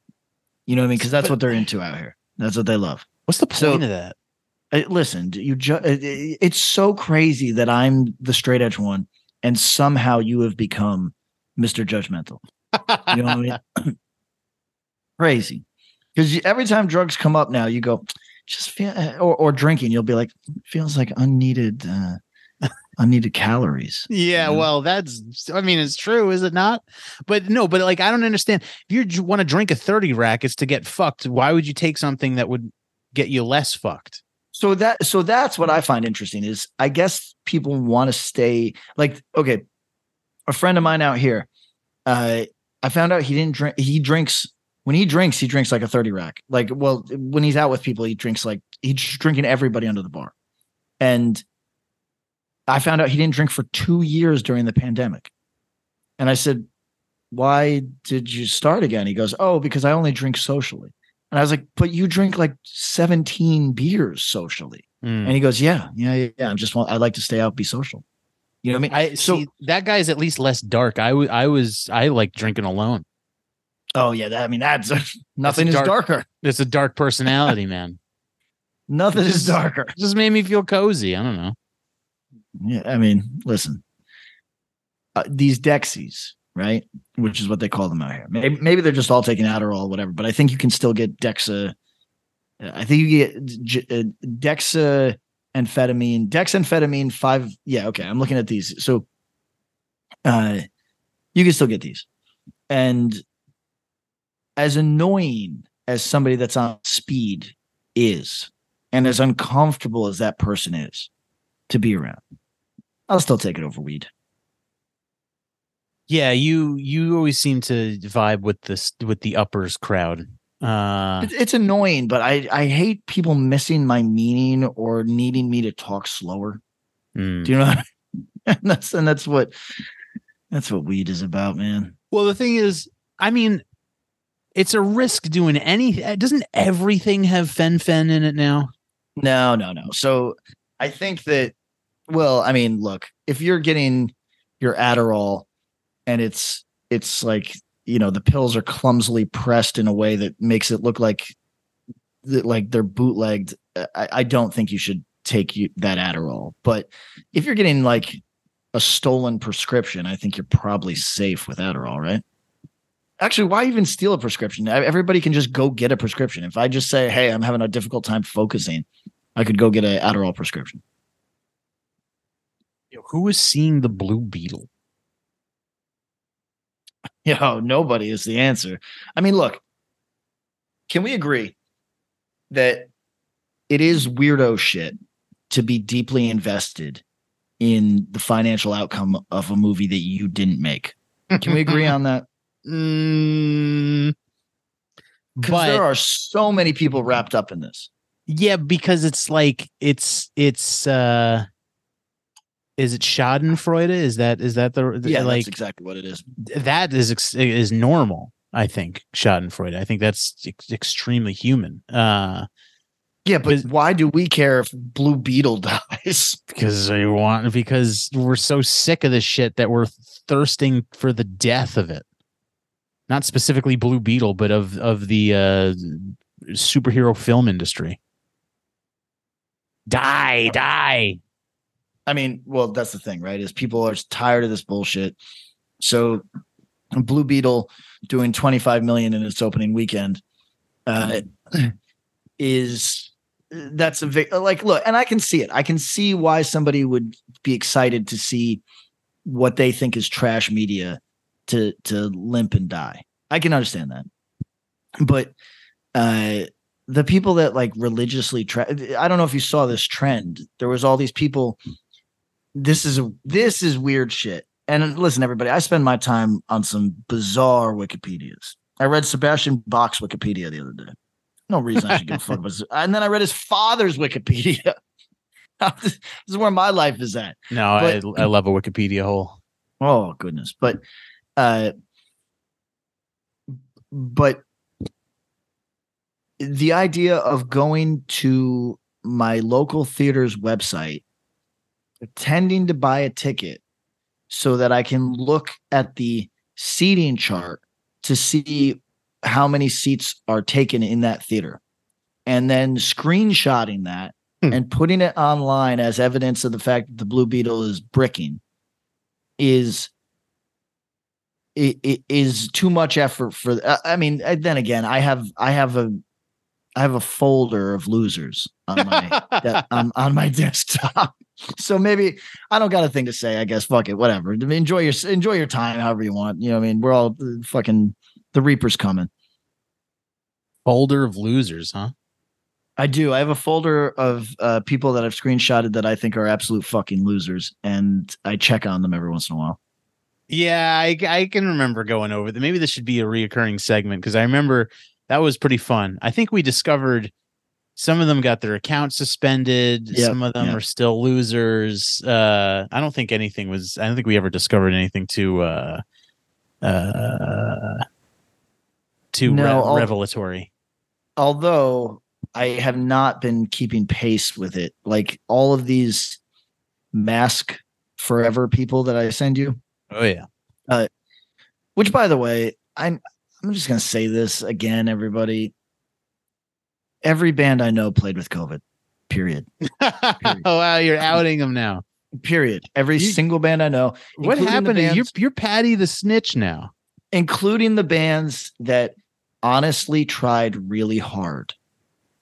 You know what I mean? Because that's what they're into out here. That's what they love. What's the point So- of that? Uh, listen, you ju- it's so crazy that I'm the straight edge one, and somehow you have become Mr. Judgmental. You know what I mean? <clears throat> crazy. Because every time drugs come up now, you go, just feel, uh, or, or drinking, you'll be like, feels like unneeded, uh, unneeded calories. <laughs> Yeah, Yeah. well, that's I mean, it's true, is it not? But no, but like I don't understand. If you want to drink a 30 rack, it's to get fucked. Why would you take something that would get you less fucked? So that so that's what I find interesting is I guess people want to stay like okay, a friend of mine out here, uh, I found out he didn't drink. He drinks when he drinks, he drinks like a thirty rack. Like well, when he's out with people, he drinks like he's drinking everybody under the bar, and I found out he didn't drink for two years during the pandemic, and I said, "Why did you start again?" He goes, "Oh, because I only drink socially." And I was like, but you drink like 17 beers socially. Mm. And he goes, yeah, yeah, yeah. I'm just want, I like to stay out, be social. You know what I mean? I so, see that guy's at least less dark. I I was I like drinking alone. oh yeah, that, I mean, that's <laughs> nothing is dark- darker. It's a dark personality, <laughs> man. Nothing is darker. Just made me feel cozy. I don't know. Yeah. I mean, listen, uh, these Dexies, right? Which is what they call them out here. Maybe, maybe they're just all taking Adderall or whatever, but I think you can still get Dexa. uh, I think you get J- uh, Dexa amphetamine, dexamphetamine five. Yeah, okay. I'm looking at these. So, uh, you can still get these, and as annoying as somebody that's on speed is, and as uncomfortable as that person is to be around, I'll still take it over weed. Yeah, you you always seem to vibe with this with the uppers crowd. Uh It's, it's annoying, but I I hate people missing my meaning or needing me to talk slower. mm. Do you know? What I <laughs> and that's and that's what that's what weed is about, man. Well, the thing is, I mean, it's a risk doing anything. Doesn't everything have fen fen in it now? No, no, no. So I think that well, I mean, look, if you're getting your Adderall and it's it's like, you know, the pills are clumsily pressed in a way that makes it look like like they're bootlegged, uh, I, I don't think you should take you that Adderall. But if you're getting like a stolen prescription, I think you're probably safe with Adderall, right? Actually, why even steal a prescription? Everybody can just go get a prescription. If I just say, "Hey, I'm having a difficult time focusing," I could go get an Adderall prescription. Who is seeing the blue beetle? <laughs> Yo, nobody is the answer. I mean, look, can we agree that it is weirdo shit to be deeply invested in the financial outcome of a movie that you didn't make? Can we agree on that? <laughs> Mm, but there are so many people wrapped up in this. yeah, because it's like it's it's uh is it Schadenfreude? Is that is that the, the- Yeah, like that's exactly what it is. that is is normal? I think Schadenfreude. I think that's ex- extremely human. Uh Yeah, but Is- why do we care if Blue Beetle <laughs> dies? because we want because we're so sick of this shit that we're thirsting for the death of it. Not specifically Blue Beetle, but of of the uh superhero film industry. Die, die. I mean, well, that's the thing, right? Is people are tired of this bullshit. So Blue Beetle doing 25 million in its opening weekend uh is that's a vi- like look, and I can see it. I can see why somebody would be excited to see what they think is trash media to to limp and die. I can understand that. But uh the people that like religiously tra- I don't know if you saw this trend. There was all these people this is a this is weird shit. And listen, everybody, I spend my time on some bizarre Wikipedias. I read Sebastian Bach's Wikipedia the other day. No reason I should give a fuck about <laughs> this. And then I read his father's Wikipedia. <laughs> this is where my life is at. No, But- I I love a Wikipedia hole. Oh goodness. But uh but the idea of going to my local theater's website pretending to buy a ticket so that I can look at the seating chart to see how many seats are taken in that theater and then screenshotting that Hmm. and putting it online as evidence of the fact that the blue beetle is bricking is it, it is too much effort for I- mean then again i have i have a i have a folder of losers on my that, on, <laughs> on my desktop <laughs> so maybe i don't got a thing to say i guess fuck it whatever enjoy your enjoy your time however you want you know what i mean we're all uh, fucking the reaper's coming Folder of losers, huh? i do i have a folder of uh people that i've screenshotted that i think are absolute fucking losers and i check on them every once in a while Yeah, I, I can remember going over that. Maybe this should be a reoccurring segment because I remember that was pretty fun. I think we discovered some of them got their accounts suspended. Yep, some of them yep. are still losers. Uh, I don't think anything was. I don't think we ever discovered anything too uh, uh, too No, re- all- revelatory. although I have not been keeping pace with it, like all of these mask forever people that I send you, Oh yeah, which by the way, I'm I'm just gonna say this again, everybody. Every band I know played with COVID. Period. <laughs> oh wow, you're outing them now. Period. Every You- single band I know. What happened? you? You're you're Patty the Snitch now. including the bands that honestly tried really hard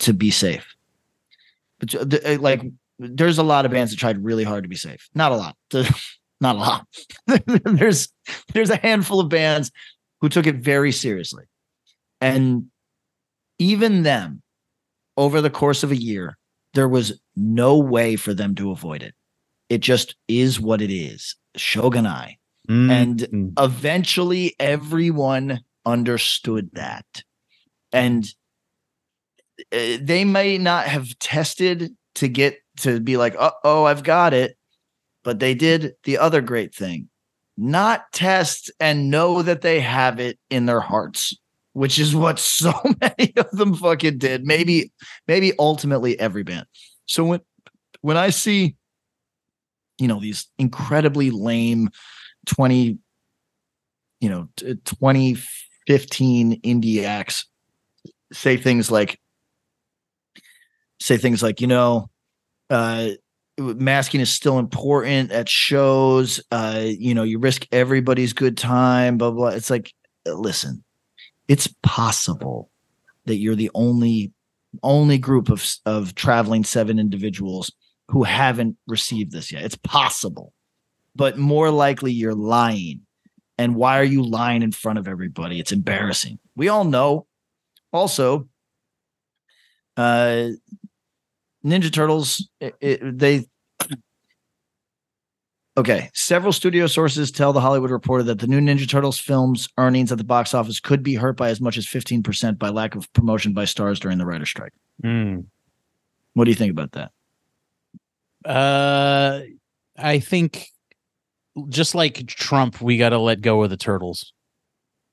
to be safe. But uh, uh, like, there's a lot of bands that tried really hard to be safe. Not a lot. <laughs> Not a lot. <laughs> there's there's a handful of bands who took it very seriously, and even them, over the course of a year, there was no way for them to avoid it. It just is what it is. Shoganai. Mm. And eventually everyone understood that. And uh, they may not have tested to get to be like, uh oh, I've got it. But they did the other great thing not test and know that they have it in their hearts, which is what <laughs> so many of them fucking did. Maybe, maybe ultimately every band. So when when I see, you know, these incredibly lame 20, you know, 2015 indie acts say things like, say things like, you know, uh, masking is still important at shows. Uh, you know, you risk everybody's good time, blah, blah. It's like, listen, it's possible that you're the only only group of of traveling seven individuals who haven't received this yet. It's possible. But more likely you're lying. And why are you lying in front of everybody? It's embarrassing. We all know. Also, uh Ninja Turtles, it, it, they Okay, several studio sources tell the Hollywood Reporter that the new Ninja Turtles film's earnings at the box office could be hurt by as much as 15% by lack of promotion by stars during the writer's strike. Mm. What do you think about that? Uh, I think just like Trump, we got to let go of the turtles. <laughs>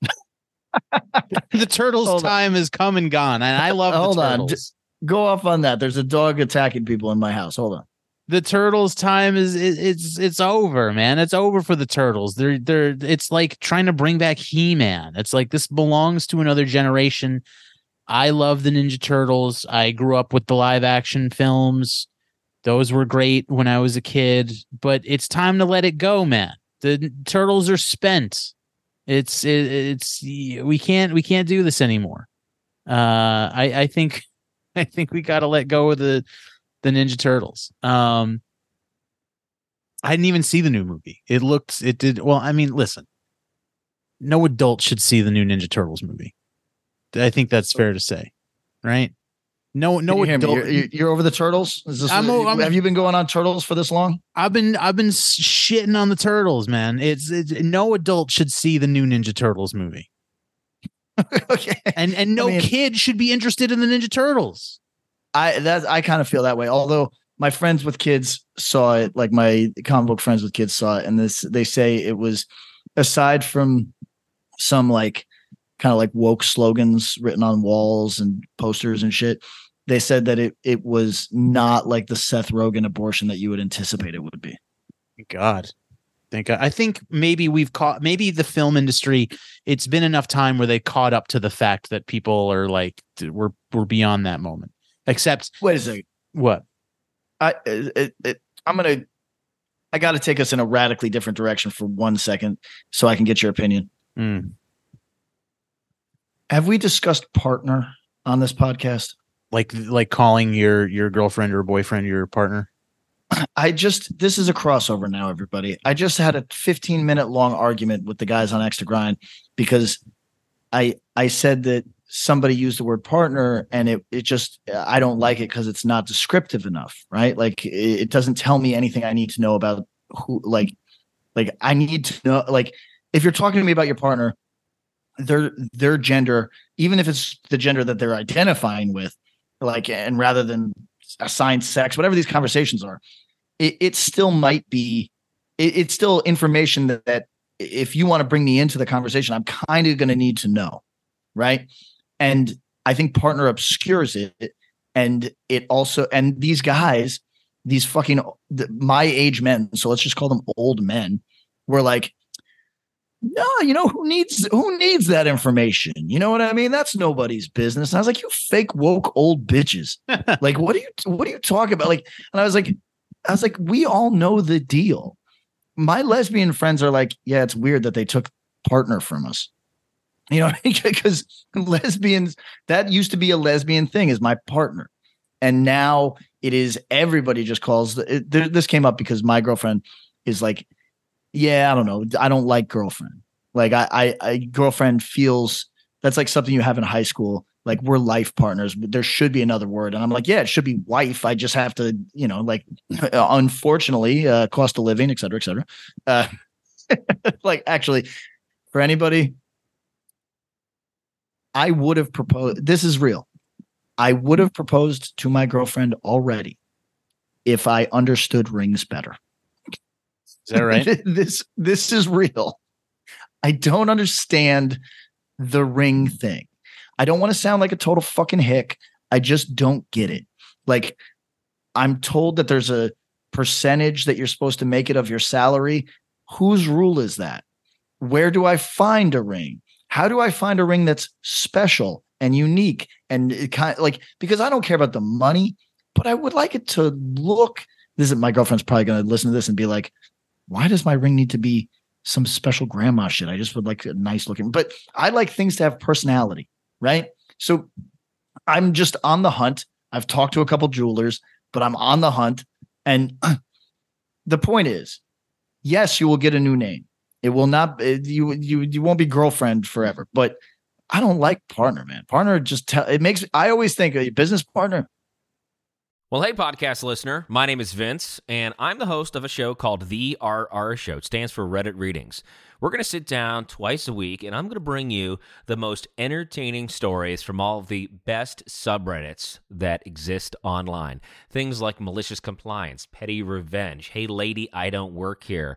the turtles' Hold on. time has come and gone, and I love Hold the on. turtles. Go off on that. There's a dog attacking people in my house. Hold on. The turtles time is it, it's it's over man. It's over for the turtles. They're they're it's like trying to bring back he-man. It's like this belongs to another generation. I love the ninja turtles. I grew up with the live action films. Those were great when i was a kid but it's time to let it go man. The turtles are spent. It's it, it's we can't we can't do this anymore. Uh i i think <laughs> i think we got to let go of the the Ninja Turtles. Um, I didn't even see the new movie. It looked, it did well. I mean, listen, no adult should see the new Ninja Turtles movie. I think that's fair to say, right? No, no you adult. You're, you're- over the turtles. Is this? I'm I'm- have you been going on turtles for this long? I've been, I've been shitting on the turtles, man. It's, it's no adult should see the new Ninja Turtles movie, <laughs> okay. and and no mean- kid should be interested in the Ninja Turtles. I that I kind of feel that way. Although my friends with kids saw it, like my comic book friends with kids saw it, and this they say it was aside from some like kind of like woke slogans written on walls and posters and shit. They said that it it was not like the Seth Rogen abortion that you would anticipate it would be. God. Thank God. I think maybe we've caught maybe the film industry. It's been enough time where they caught up to the fact that people are like we're we're beyond that moment. Except Wait a second. what? I it, it, I'm gonna I got to take us in a radically different direction for one second so I can get your opinion. Mm. Have we discussed partner on this podcast? Like like calling your your girlfriend or boyfriend your partner. I just this is a crossover now, everybody. I just had a 15 minute long argument with the guys on Extra Grind because I I said that somebody used the word partner and it it just I don't like it because it's not descriptive enough, right? Like it, it doesn't tell me anything I need to know about who like like I need to know like if you're talking to me about your partner, their their gender, even if it's the gender that they're identifying with, like and rather than assigned sex, whatever these conversations are, it, it still might be it, it's still information that, that if you want to bring me into the conversation, I'm kind of going to need to know, right? And I think partner obscures it, and it also and these guys, these fucking th- my age men, so let's just call them old men, were like, no, you know who needs who needs that information? You know what I mean? That's nobody's business. And I was like, you fake woke old bitches. <laughs> like, what are you what are you talking about? Like, and I was like, I was like, we all know the deal. My lesbian friends are like, yeah, it's weird that they took partner from us. You know, because <laughs> lesbians that used to be a lesbian thing is my partner, and now it is everybody just calls. It, this came up because my girlfriend is like, yeah, I don't know, I don't like girlfriend. Like I, I, I girlfriend feels that's like something you have in high school. Like we're life partners, but there should be another word. And I'm like, yeah, it should be wife. I just have to, you know, like, <laughs> unfortunately, uh, cost of living, et cetera, et cetera. Uh, <laughs> like actually, for anybody, I would have proposed. This is real. I would have proposed to my girlfriend already if I understood rings better. Is that right? <laughs> this this is real. I don't understand the ring thing. I don't want to sound like a total fucking hick. I just don't get it. Like I'm told that there's a percentage that you're supposed to make it of your salary. Whose rule is that? Where do I find a ring? How do I find a ring that's special and unique and it kind of like because I don't care about the money, but I would like it to look. This is my girlfriend's probably going to listen to this and be like, "Why does my ring need to be some special grandma shit? I just would like a nice looking." But I like things to have personality, right? So I'm just on the hunt. I've talked to a couple jewelers, but I'm on the hunt. And <clears throat> the point is, yes, you will get a new name. It will not eh, you you you won't be girlfriend forever, but I don't like partner, man. Partner just tell it makes I always think a business partner. Well, hey, podcast listener. My name is Vince, and I'm the host of a show called The RR Show. It stands for Reddit Readings. We're going to sit down twice a week, and I'm going to bring you the most entertaining stories from all of the best subreddits that exist online. Things like malicious compliance, petty revenge, hey, lady, I don't work here.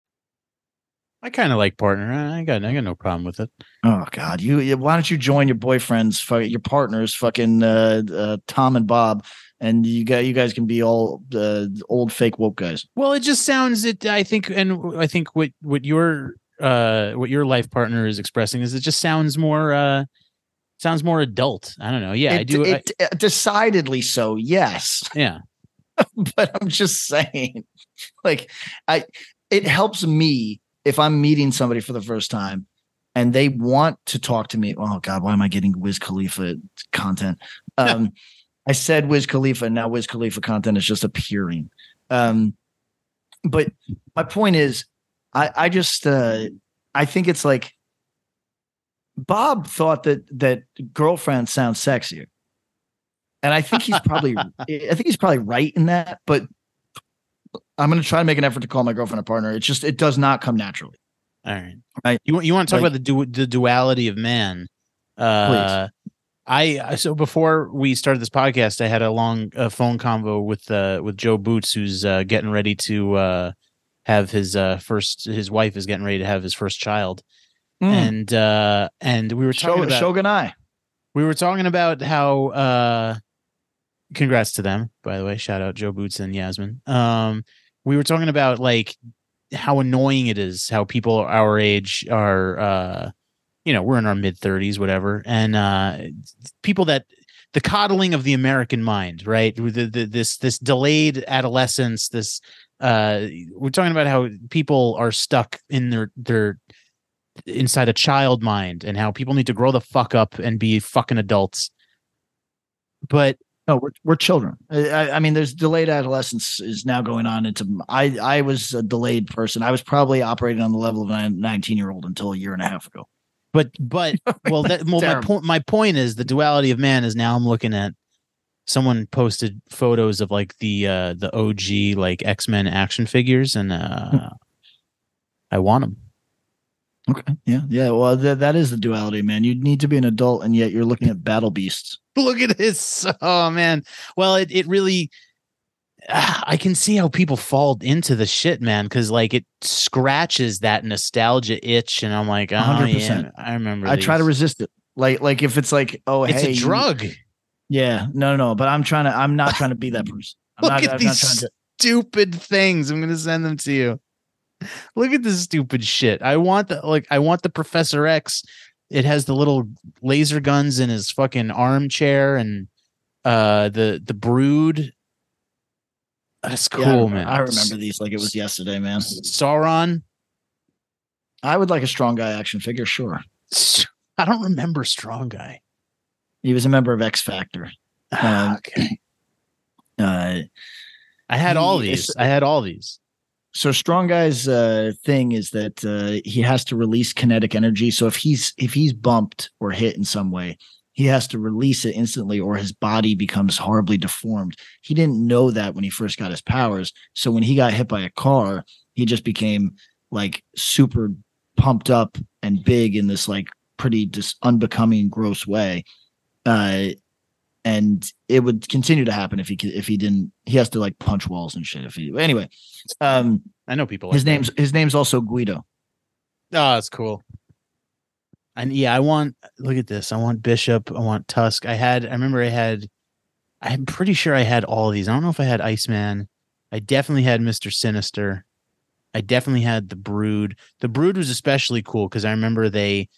I kind of like partner. I got I got no problem with it. Oh God, you, you why don't you join your boyfriends, your partners, fucking uh, uh, Tom and Bob, and you got you guys can be all uh, old fake woke guys. Well, it just sounds it. I think, and I think what what your uh what your life partner is expressing is it just sounds more uh sounds more adult. I don't know. Yeah, it, I do. It, I, decidedly so. Yes. <laughs> Yeah. but I'm just saying, <laughs> like, I it helps me if I'm meeting somebody for the first time and they want to talk to me, oh God, why am I getting Wiz Khalifa content? Um, I said Wiz Khalifa, now Wiz Khalifa content is just appearing. Um, but my point is, I, I just uh, I think it's like Bob thought that that girlfriend sounds sexier. And I think he's probably <laughs> I think he's probably right in that, but I'm going to try to make an effort to call my girlfriend a partner. It's just it does not come naturally. All right. Right. You you want to talk like, about the du- the duality of man? Uh, please. I so before we started this podcast, I had a long uh, phone convo with uh, with Joe Boots, who's uh, getting ready to uh, have his uh, first. His wife is getting ready to have his first child, mm. and uh, and we were talking about Shoganai. We were talking about how uh, congrats to them, by the way. Shout out Joe Boots and Yasmin. Um, we were talking about like how annoying it is how people our age are uh you know we're in our mid 30s whatever and uh people that the coddling of the american mind right the, the, this this delayed adolescence this uh we're talking about how people are stuck in their their inside a child mind and how people need to grow the fuck up and be fucking adults but no, we're we're children. I, I, mean, there's delayed adolescence is now going on. Into I I was a delayed person. I was probably operating on the level of a 19 year old until a year and a half ago. But but <laughs> well, that, well my point my point is the duality of man is now I'm looking at someone posted photos of like the uh the OG like X Men action figures and uh hmm. I want them. Okay. Yeah. Yeah. Well, th- that is the duality, man. You need to be an adult, and yet you're looking at battle beasts. <laughs> Look at this. Oh man. Well, it it really. Uh, I can see how people fall into the shit, man, because like it scratches that nostalgia itch, and I'm like, oh 100%. yeah, I remember. I these. try to resist it. Like, like if it's like, oh, it's hey, a drug. You, yeah, no, no, no. But I'm trying to. I'm not trying to be that <laughs> person. I'm Look not, at I'm these to... stupid things. I'm gonna send them to you. Look at this stupid shit. I want the like. I want the Professor X it has the little laser guns in his fucking armchair and uh the the brood. That's cool, Yeah, I remember- man. I remember these like it was yesterday, man. Sauron. I would like a strong guy action figure, sure. <laughs> I don't remember Strong Guy. He was a member of X Factor. Um, okay. <clears throat> Uh, I had all these. I had all these. So strong guy's uh, thing is that uh, he has to release kinetic energy. So if he's if he's bumped or hit in some way, he has to release it instantly, or his body becomes horribly deformed. He didn't know that when he first got his powers. So when he got hit by a car, he just became like super pumped up and big in this like pretty just unbecoming, gross way. Uh, and it would continue to happen if he if he didn't. He has to like punch walls and shit. If he anyway, um, I know people. his like that. name's his name's also Guido. Oh, that's cool. And yeah, I want look at this. I want Bishop. I want Tusk. I had I remember I had I'm pretty sure I had all these. I don't know if I had Iceman. I definitely had Mr. Sinister. I definitely had the Brood. The Brood was especially cool because I remember they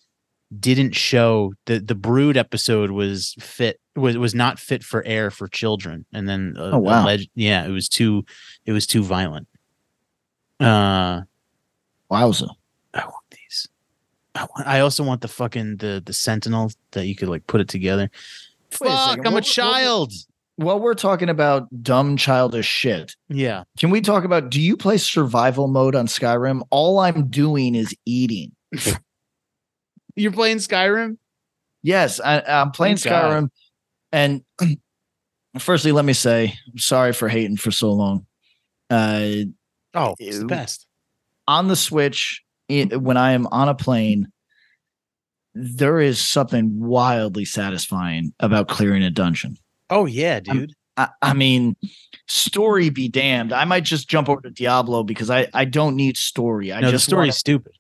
didn't show the the Brood episode was fit was was not fit for air for children. And then uh, Oh, wow. alleged- yeah, it was too it was too violent. Uh Wowza. I want these. I want. I also want the fucking the the Sentinel that you could like put it together. Wait Fuck! second, I'm a what- what- child. While we're talking about dumb childish shit, yeah. can we talk about do you play survival mode on Skyrim? All I'm doing is eating. <laughs> You're playing Skyrim. Yes, I, I'm playing Thank God. And <clears throat> firstly, let me say, I'm sorry for hating for so long. Uh, Oh, it's the best. on the Switch, it, when I am on a plane, there is something wildly satisfying about clearing a dungeon. Oh yeah, dude. I, I mean, story be damned. I might just jump over to Diablo because I, I don't need story. I no, the just story's wanna, stupid.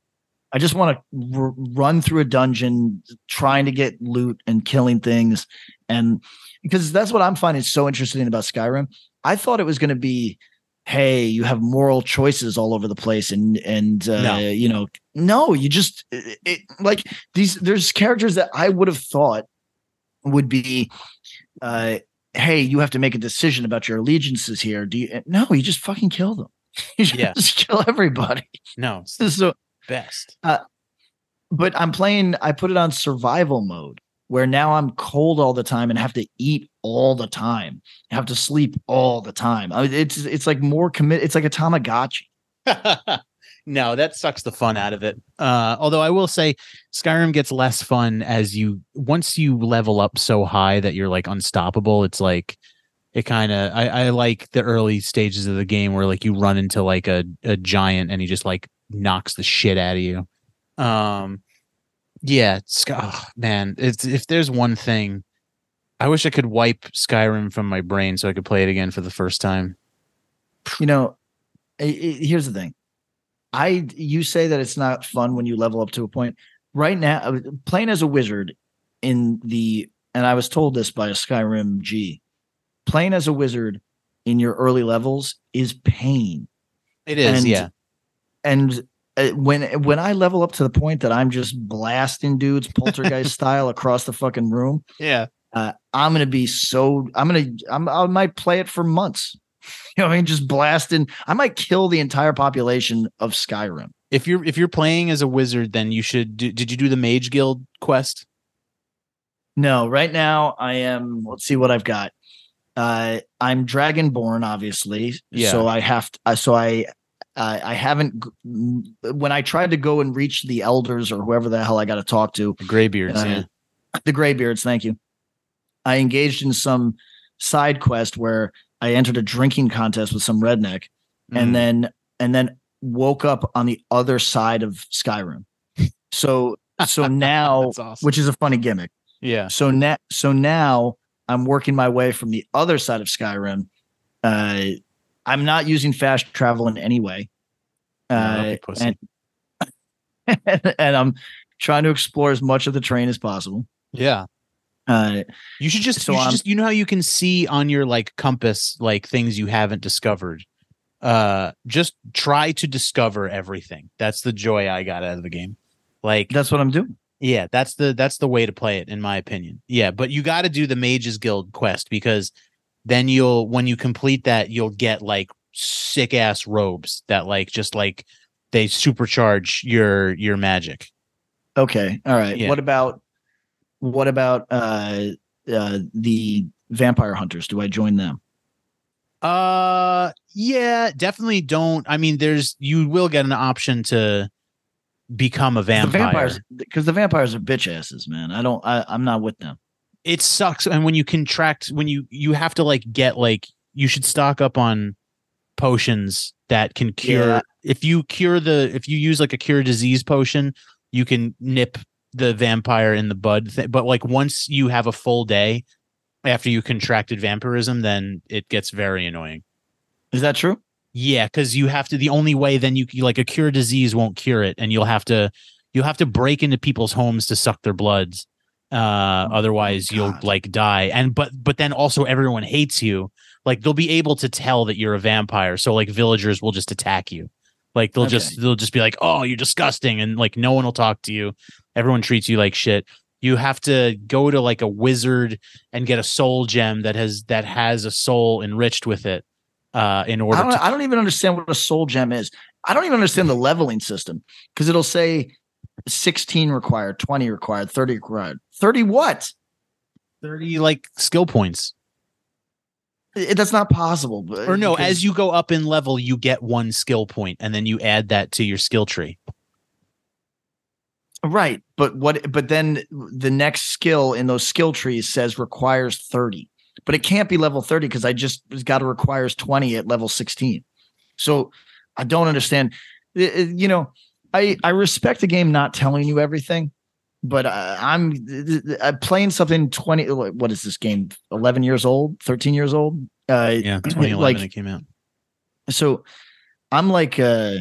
I just want to r- run through a dungeon, trying to get loot and killing things, and because that's what I'm finding so interesting about Skyrim. I thought it was going to be, hey, you have moral choices all over the place, and and uh, No. you know, no, you just it, it, like these. There's characters that I would have thought would be, uh, hey, you have to make a decision about your allegiances here. Do you? No, you just fucking kill them. <laughs> You just Yeah. kill everybody. No, it's the <laughs> So best. but I'm playing. I put it on survival mode, where now I'm cold all the time and have to eat all the time, have to sleep all the time. I mean, it's it's like more commit. It's like a Tamagotchi. <laughs> no, that sucks the fun out of it. Uh, although I will say, Skyrim gets less fun as you once you level up so high that you're like unstoppable. It's like it kind of I, I like the early stages of the game where like you run into like a, a giant and he just like knocks the shit out of you. Um, yeah, Sky, oh, man, it's if there's one thing, I wish I could wipe Skyrim from my brain so I could play it again for the first time. You know, i- i- here's the thing. I you say that it's not fun when you level up to a point. Right now, uh, playing as a wizard in the and I was told this by a Skyrim G. Playing as a wizard in your early levels is pain. It is, And- yeah. and when when I level up to the point that I'm just blasting dudes poltergeist <laughs> style across the fucking room, Yeah. uh, I'm gonna be so I'm gonna I'm, I might play it for months. <laughs> You know, what I mean, just blasting. I might kill the entire population of Skyrim. if you're if you're playing as a wizard then you should do, did you do the mage guild quest No, right now I am. Let's see what I've got. Uh, I'm Dragonborn, obviously. Yeah. So I have to. Uh, so I. Uh, I haven't. When I tried to go and reach the elders or whoever the hell I got to talk to, the graybeards Uh, yeah the graybeards thank you i engaged in some side quest where i entered a drinking contest with some redneck Mm. and then and then woke up on the other side of skyrim so so <laughs> now awesome. which is a funny gimmick yeah so now so now i'm working my way from the other side of skyrim uh i'm not using fast travel in any way. Uh pussy. and, <laughs> and i'm trying to explore as much of the train as possible. Yeah. Uh you should just So you, should just you know how you can see on your like compass like things you haven't discovered? Uh just try to discover everything. That's the joy i got out of the game. Like that's what i'm doing. Yeah, that's the that's the way to play it in my opinion. Yeah, but you got to do the Mages Guild quest because then you'll when you complete that you'll get like sick ass robes that like just like they supercharge your your magic. Okay. All right. Yeah. What about what about uh uh the vampire hunters? Do I join them? Uh yeah, definitely don't. I mean there's you will get an option to become a The vampire. vampires because the vampires are bitch asses, man. I don't I, I'm not with them. It sucks and when you contract when you you have to like get like you should stock up on potions that can cure Yeah. if you cure the if you use like a cure disease potion you can nip the vampire in the bud th- but like once you have a full day after you contracted vampirism then it gets very annoying Is that true? yeah because you have to the only way then you like a cure disease won't cure it and you'll have to you'll have to break into people's homes to suck their bloods uh otherwise you'll God. like die. And but but then also everyone hates you. Like they'll be able to tell that you're a vampire. So like villagers will just attack you. Like they'll just they'll just be like oh you're disgusting and like no one will talk to you. Everyone treats you like shit. You have to go to like a wizard and get a soul gem that has that has a soul enriched with it uh in order I don't, to I don't even understand what a soul gem is. I don't even understand the leveling system because it'll say 16 required, 20 required, 30 required. 30 what? 30 like skill points It, that's not possible. but- or no as you go up in level you get one skill point and then you add that to your skill tree right. But what? But then the next skill in those skill trees says requires 30, but it can't be level 30 because I just got to requires 20 at level 16. So I don't understand. You know, I I respect the game not telling you everything, but I, I'm I'm playing something 20. What is this game? 11 years old, 13 years old. Uh, yeah <clears throat> 2011 like it came out so i'm like uh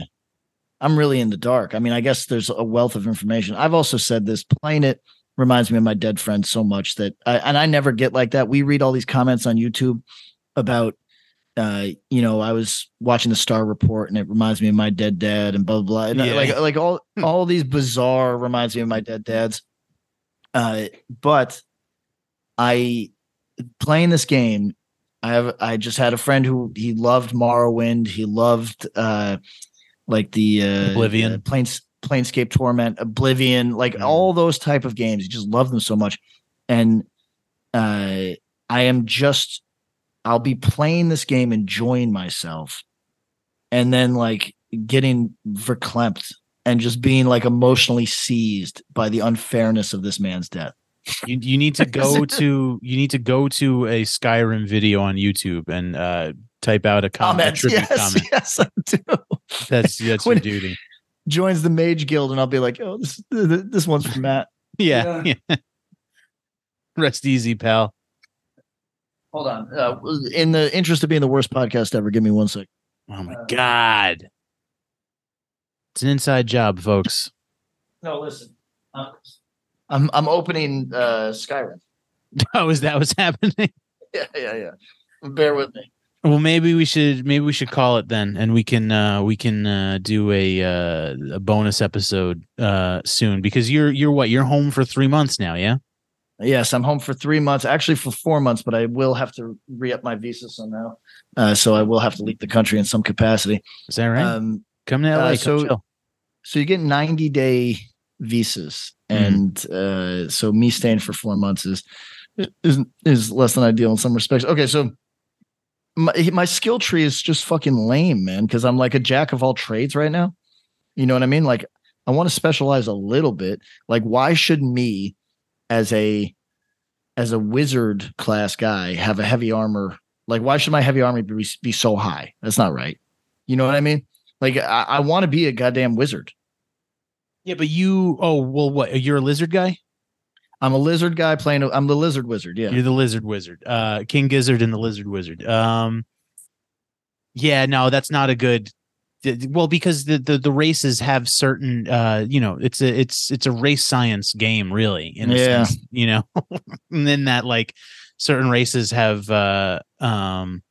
i'm really in the dark i mean i guess there's a wealth of information i've also said this playing it reminds me of my dead friend so much that I, and i never get like that we read all these comments on youtube about uh you know i was watching the star report and it reminds me of my dead dad and blah blah blah and I- Yeah. like like all <laughs> all these bizarre reminds me of my dead dads uh but i playing this game I have I just had a friend who he loved Morrowind. He loved uh like the uh Oblivion. uh, Planes Planescape Torment, Oblivion, like Mm. all those type of games. He just loved them so much. And uh I am just I'll be playing this game, enjoying myself, and then like getting verklempt and just being like emotionally seized by the unfairness of this man's death. you, you need to <laughs> go to you need to go to a skyrim video on youtube and uh type out a comment a Comments, yes, comment yes, I do. that's <laughs> that's your duty joins the mage guild and I'll be like, oh, this this one's from Matt. <laughs> yeah, yeah. rest easy pal Hold on. Uh, in the interest of being the worst podcast ever, give me one sec. oh my god it's an inside job folks No, listen. I'm I'm opening uh Skyrim. <laughs> oh is that what's happening <laughs> Yeah, yeah, yeah. Bear with me. Well, maybe we should maybe we should call it then, and we can uh, we can uh, do a uh, a bonus episode uh, soon because you're you're what you're home for three months now, yeah. Yes, I'm home for three months, actually for four months, but I will have to re up my visa somehow. Uh, so I will have to leave the country in some capacity. Is that right? Um, come to LA, uh, so- chill. so you get 90 day visas Mhm. and uh so me staying for four months is is is less than ideal in some respects okay so my, my skill tree is just fucking lame man because i'm like a jack of all trades right now you know what i mean like i want to specialize a little bit like why should me as a as a wizard class guy have a heavy armor like why should my heavy armor be, be so high that's not right you know what i mean like i, I want to be a goddamn wizard Yeah, but you. Oh well, what? You're a lizard guy. I'm a lizard guy playing. I'm the lizard wizard. Yeah. You're the lizard wizard, uh, King Gizzard and the lizard wizard. Um, yeah, no, that's not a good. Well, because the, the the races have certain, uh, you know, it's a it's it's a race science game, really. In a Yeah. sense, you know, <laughs> and then that like certain races have, uh, um,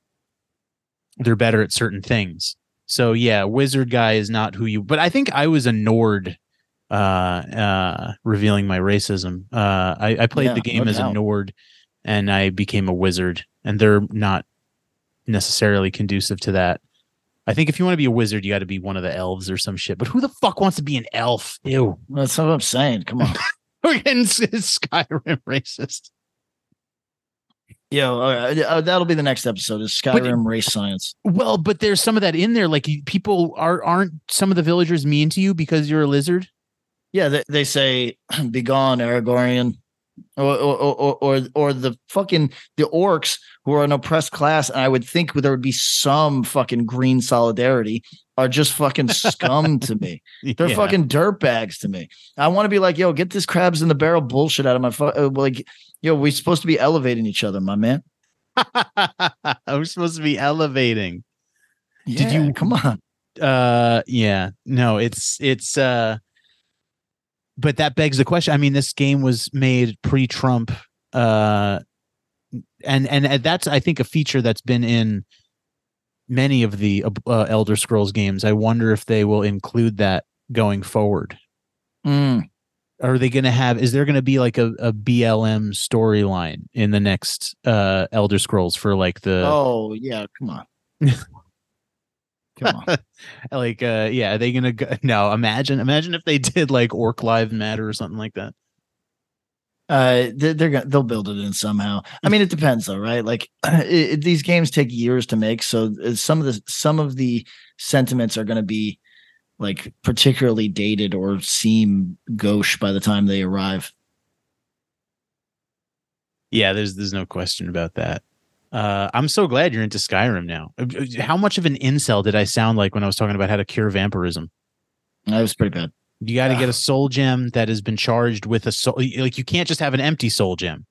they're better at certain things. So yeah, wizard guy is not who you. But I think I was a Nord uh, uh, revealing my racism. Uh, I, I played Yeah, the game as a. Nord, and I became a wizard, and they're not necessarily conducive to that. I think if you want to be a wizard, you got to be one of the elves or some shit. But who the fuck wants to be an elf? Ew. That's what I'm saying. Come on. <laughs> We're getting <laughs> Skyrim racist. Yo, uh, uh, that'll be the next episode is Skyrim race science. Well, but there's some of that in there. Like people are aren't some of the villagers mean to you because you're a lizard? Yeah, they, they say, <clears throat> "Be gone, Aragorn," or or, or or the fucking the orcs who are an oppressed class, and I would think there would be some fucking green solidarity. Are just fucking scum <laughs> to me. They're Yeah. fucking dirtbags to me. I want to be like, yo, get this crabs in the barrel bullshit out of my fu- uh, like, yo, we're supposed to be elevating each other, my man. <laughs> I'm supposed to be elevating. Did you- come on? Uh yeah. No, it's it's uh but that begs the question. I mean, this game was made pre-Trump uh and and that's I think a feature that's been in many of the uh, Elder Scrolls games. I wonder if they will include that going forward. Mm. are they going to have is there going to be like a, a blm storyline in the next uh elder scrolls for like the Oh yeah, come on. <laughs> come on. <laughs> like uh yeah are they gonna go <laughs> no imagine imagine if they did like orc live matter or something like that Uh, they're, they're gonna they'll build it in somehow. I mean, it depends though, right? Like <clears throat> it, it- these games take years to make, so uh, some of the some of the sentiments are going to be like particularly dated or seem gauche by the time they arrive. yeah there's there's no question about that uh i'm so glad you're into skyrim now Uh, how much of an incel did i sound like when i was talking about how to cure vampirism That was pretty bad. you got to get a <sighs> soul gem that has been charged with a soul like you can't just have an empty soul gem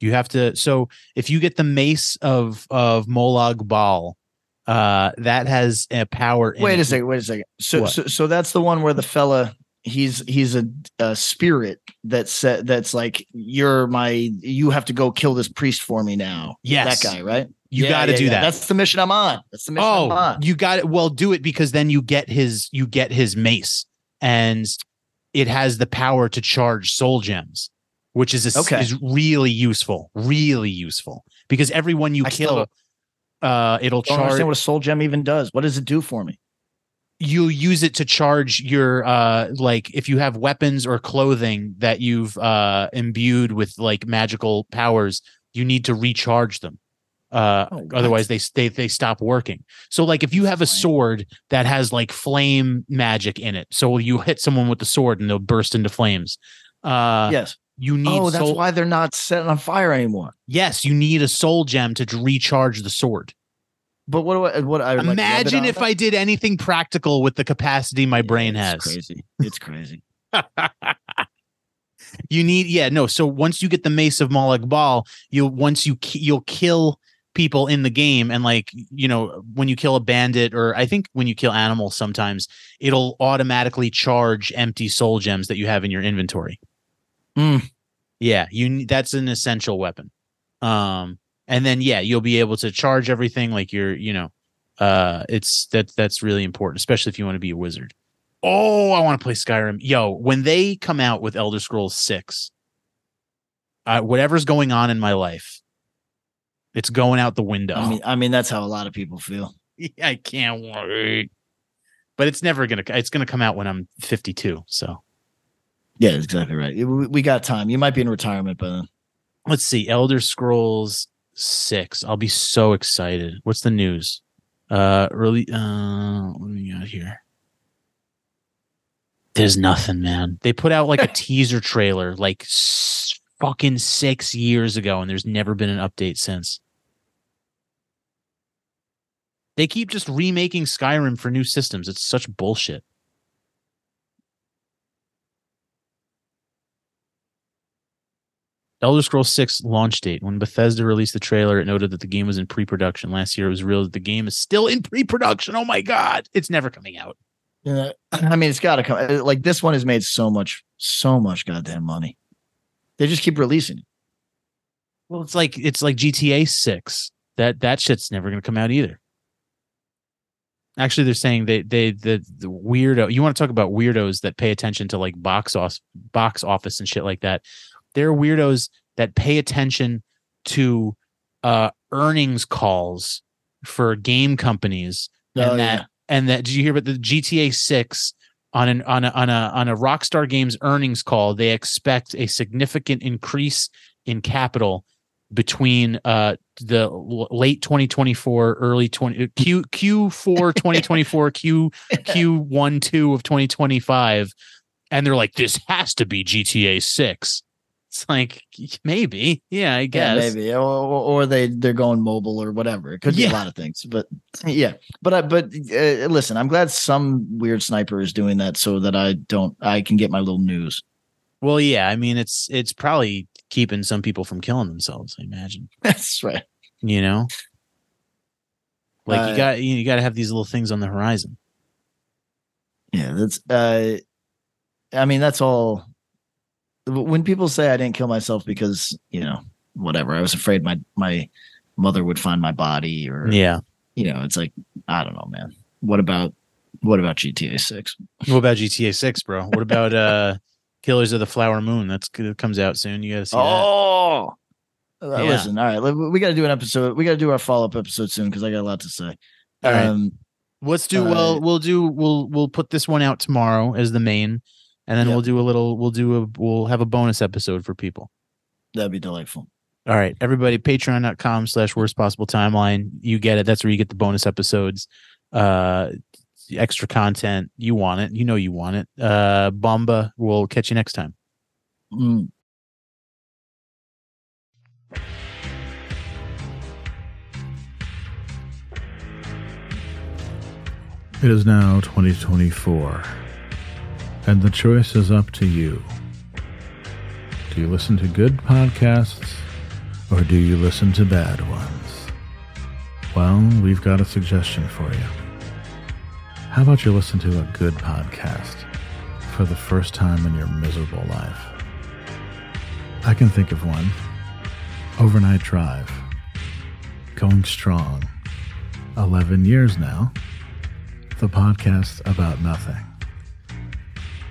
you have to so if you get the mace of of molag bal uh that has a power in Wait it. a second. Wait a second. So What? so so that's the one where the fella he's he's a, a spirit that said that's like you're my you have to go kill this priest for me now. Yes. that guy, right? you Yeah, got to yeah, do yeah. that That's the mission I'm on. That's the mission I'm oh on. you got it well do it because then you get his you get his mace and it has the power to charge soul gems which is a, Okay. is really useful really useful because everyone you I kill uh it'll don't charge understand what a soul gem even does. What does it do for me? You use it to charge your uh like if you have weapons or clothing that you've uh imbued with like magical powers you need to recharge them. Uh Oh, otherwise they they they stop working. So like if you have a sword that has like flame magic in it so you hit someone with the sword and they'll burst into flames. Uh yes. you need Oh, that's soul- why they're not set on fire anymore. yes you need a soul gem to recharge the sword But what do I? What I would like, imagine if i did anything practical with the capacity my Yeah, brain it's has Crazy. It's crazy. <laughs> you need yeah no so once you get the mace of Molag Bal, you'll once you you'll kill people in the game and like you know when you kill a bandit or I think when you kill animals sometimes it'll automatically charge empty soul gems that you have in your inventory. Mm. Yeah, you need- that's an essential weapon. Um and then yeah, you'll be able to charge everything like you're, you know, uh it's that that's really important especially if you want to be a wizard. Oh, I want to play Skyrim. Yo, when they come out with Elder Scrolls 6, uh, whatever's going on in my life, it's going out the window. I mean, I mean, that's how a lot of people feel. <laughs> I can't wait. But it's never gonna. It's gonna come out when I'm 52. So Yeah, exactly right. We, we got time. You might be in retirement but let's see. Elder Scrolls Six. I'll be so excited. What's the news? Uh, really? Uh, what do we got here? There's nothing, man. They put out like a <laughs> teaser trailer like s- fucking six years ago, and there's never been an update since. They keep just remaking Skyrim for new systems. It's such bullshit. Elder Scrolls 6 launch date. When Bethesda released the trailer, it noted that the game was in pre-production. Last year it was revealed that the game is still in pre-production. Oh my god. It's never coming out. Yeah, I mean, it's got to come. uh, Like this one has made so much, so much goddamn money. They just keep releasing. it. Well, it's like it's like GTA 6. That that shit's never going to come out either. Actually, they're saying they they the, the weirdo. You want to talk about weirdos that pay attention to like box office box office and shit like that. They're weirdos that pay attention to uh earnings calls for game companies and Oh, that yeah. and that did you hear about the GTA 6 on an on a on a on a Rockstar Games earnings call? They expect a significant increase in capital between uh the late 2024 early 20 uh, Q Q4 2024 Q <laughs> Q1 2 of 2025 and they're like this has to be GTA 6 it's like maybe yeah I Yeah, guess maybe, or, or or they they're going mobile or whatever. It could be Yeah. a lot of things, but yeah. But I but uh, listen, I'm glad some weird sniper is doing that so that I don't I can get my little news. well yeah I mean it's it's probably keeping some people from killing themselves I imagine <laughs> That's right. you know like Uh, you got you got to have these little things on the horizon Yeah, that's uh I mean that's all when people say I didn't kill myself because, you know, whatever, I was afraid my my mother would find my body or yeah you know, it's like I don't know, man. What about what about GTA 6? what about gta 6 bro what about uh <laughs> killers of the flower moon that's that comes out soon you gotta see Oh. Uh, Yeah. Listen, all right, we- we got to do an episode. We got to do our follow up episode soon because I got a lot to say. All right. um, let's do uh, well we'll do we'll we'll put this one out tomorrow as the main and then Yep. we'll do a little we'll do a we'll have a bonus episode for people. That'd be delightful. all right everybody patreon.com slash worst possible timeline. You get it. That's where you get the bonus episodes. Uh extra content. You want it. You know you want it. Uh bomba we'll catch you next time. Mm. It is now 2024, and the choice is up to you. Do you listen to good podcasts, or do you listen to bad ones? Well, we've got a suggestion for you. How about you listen to a good podcast for the first time in your miserable life? I can think of one Overnight Drive. Going strong. 11 years now the podcast about nothing.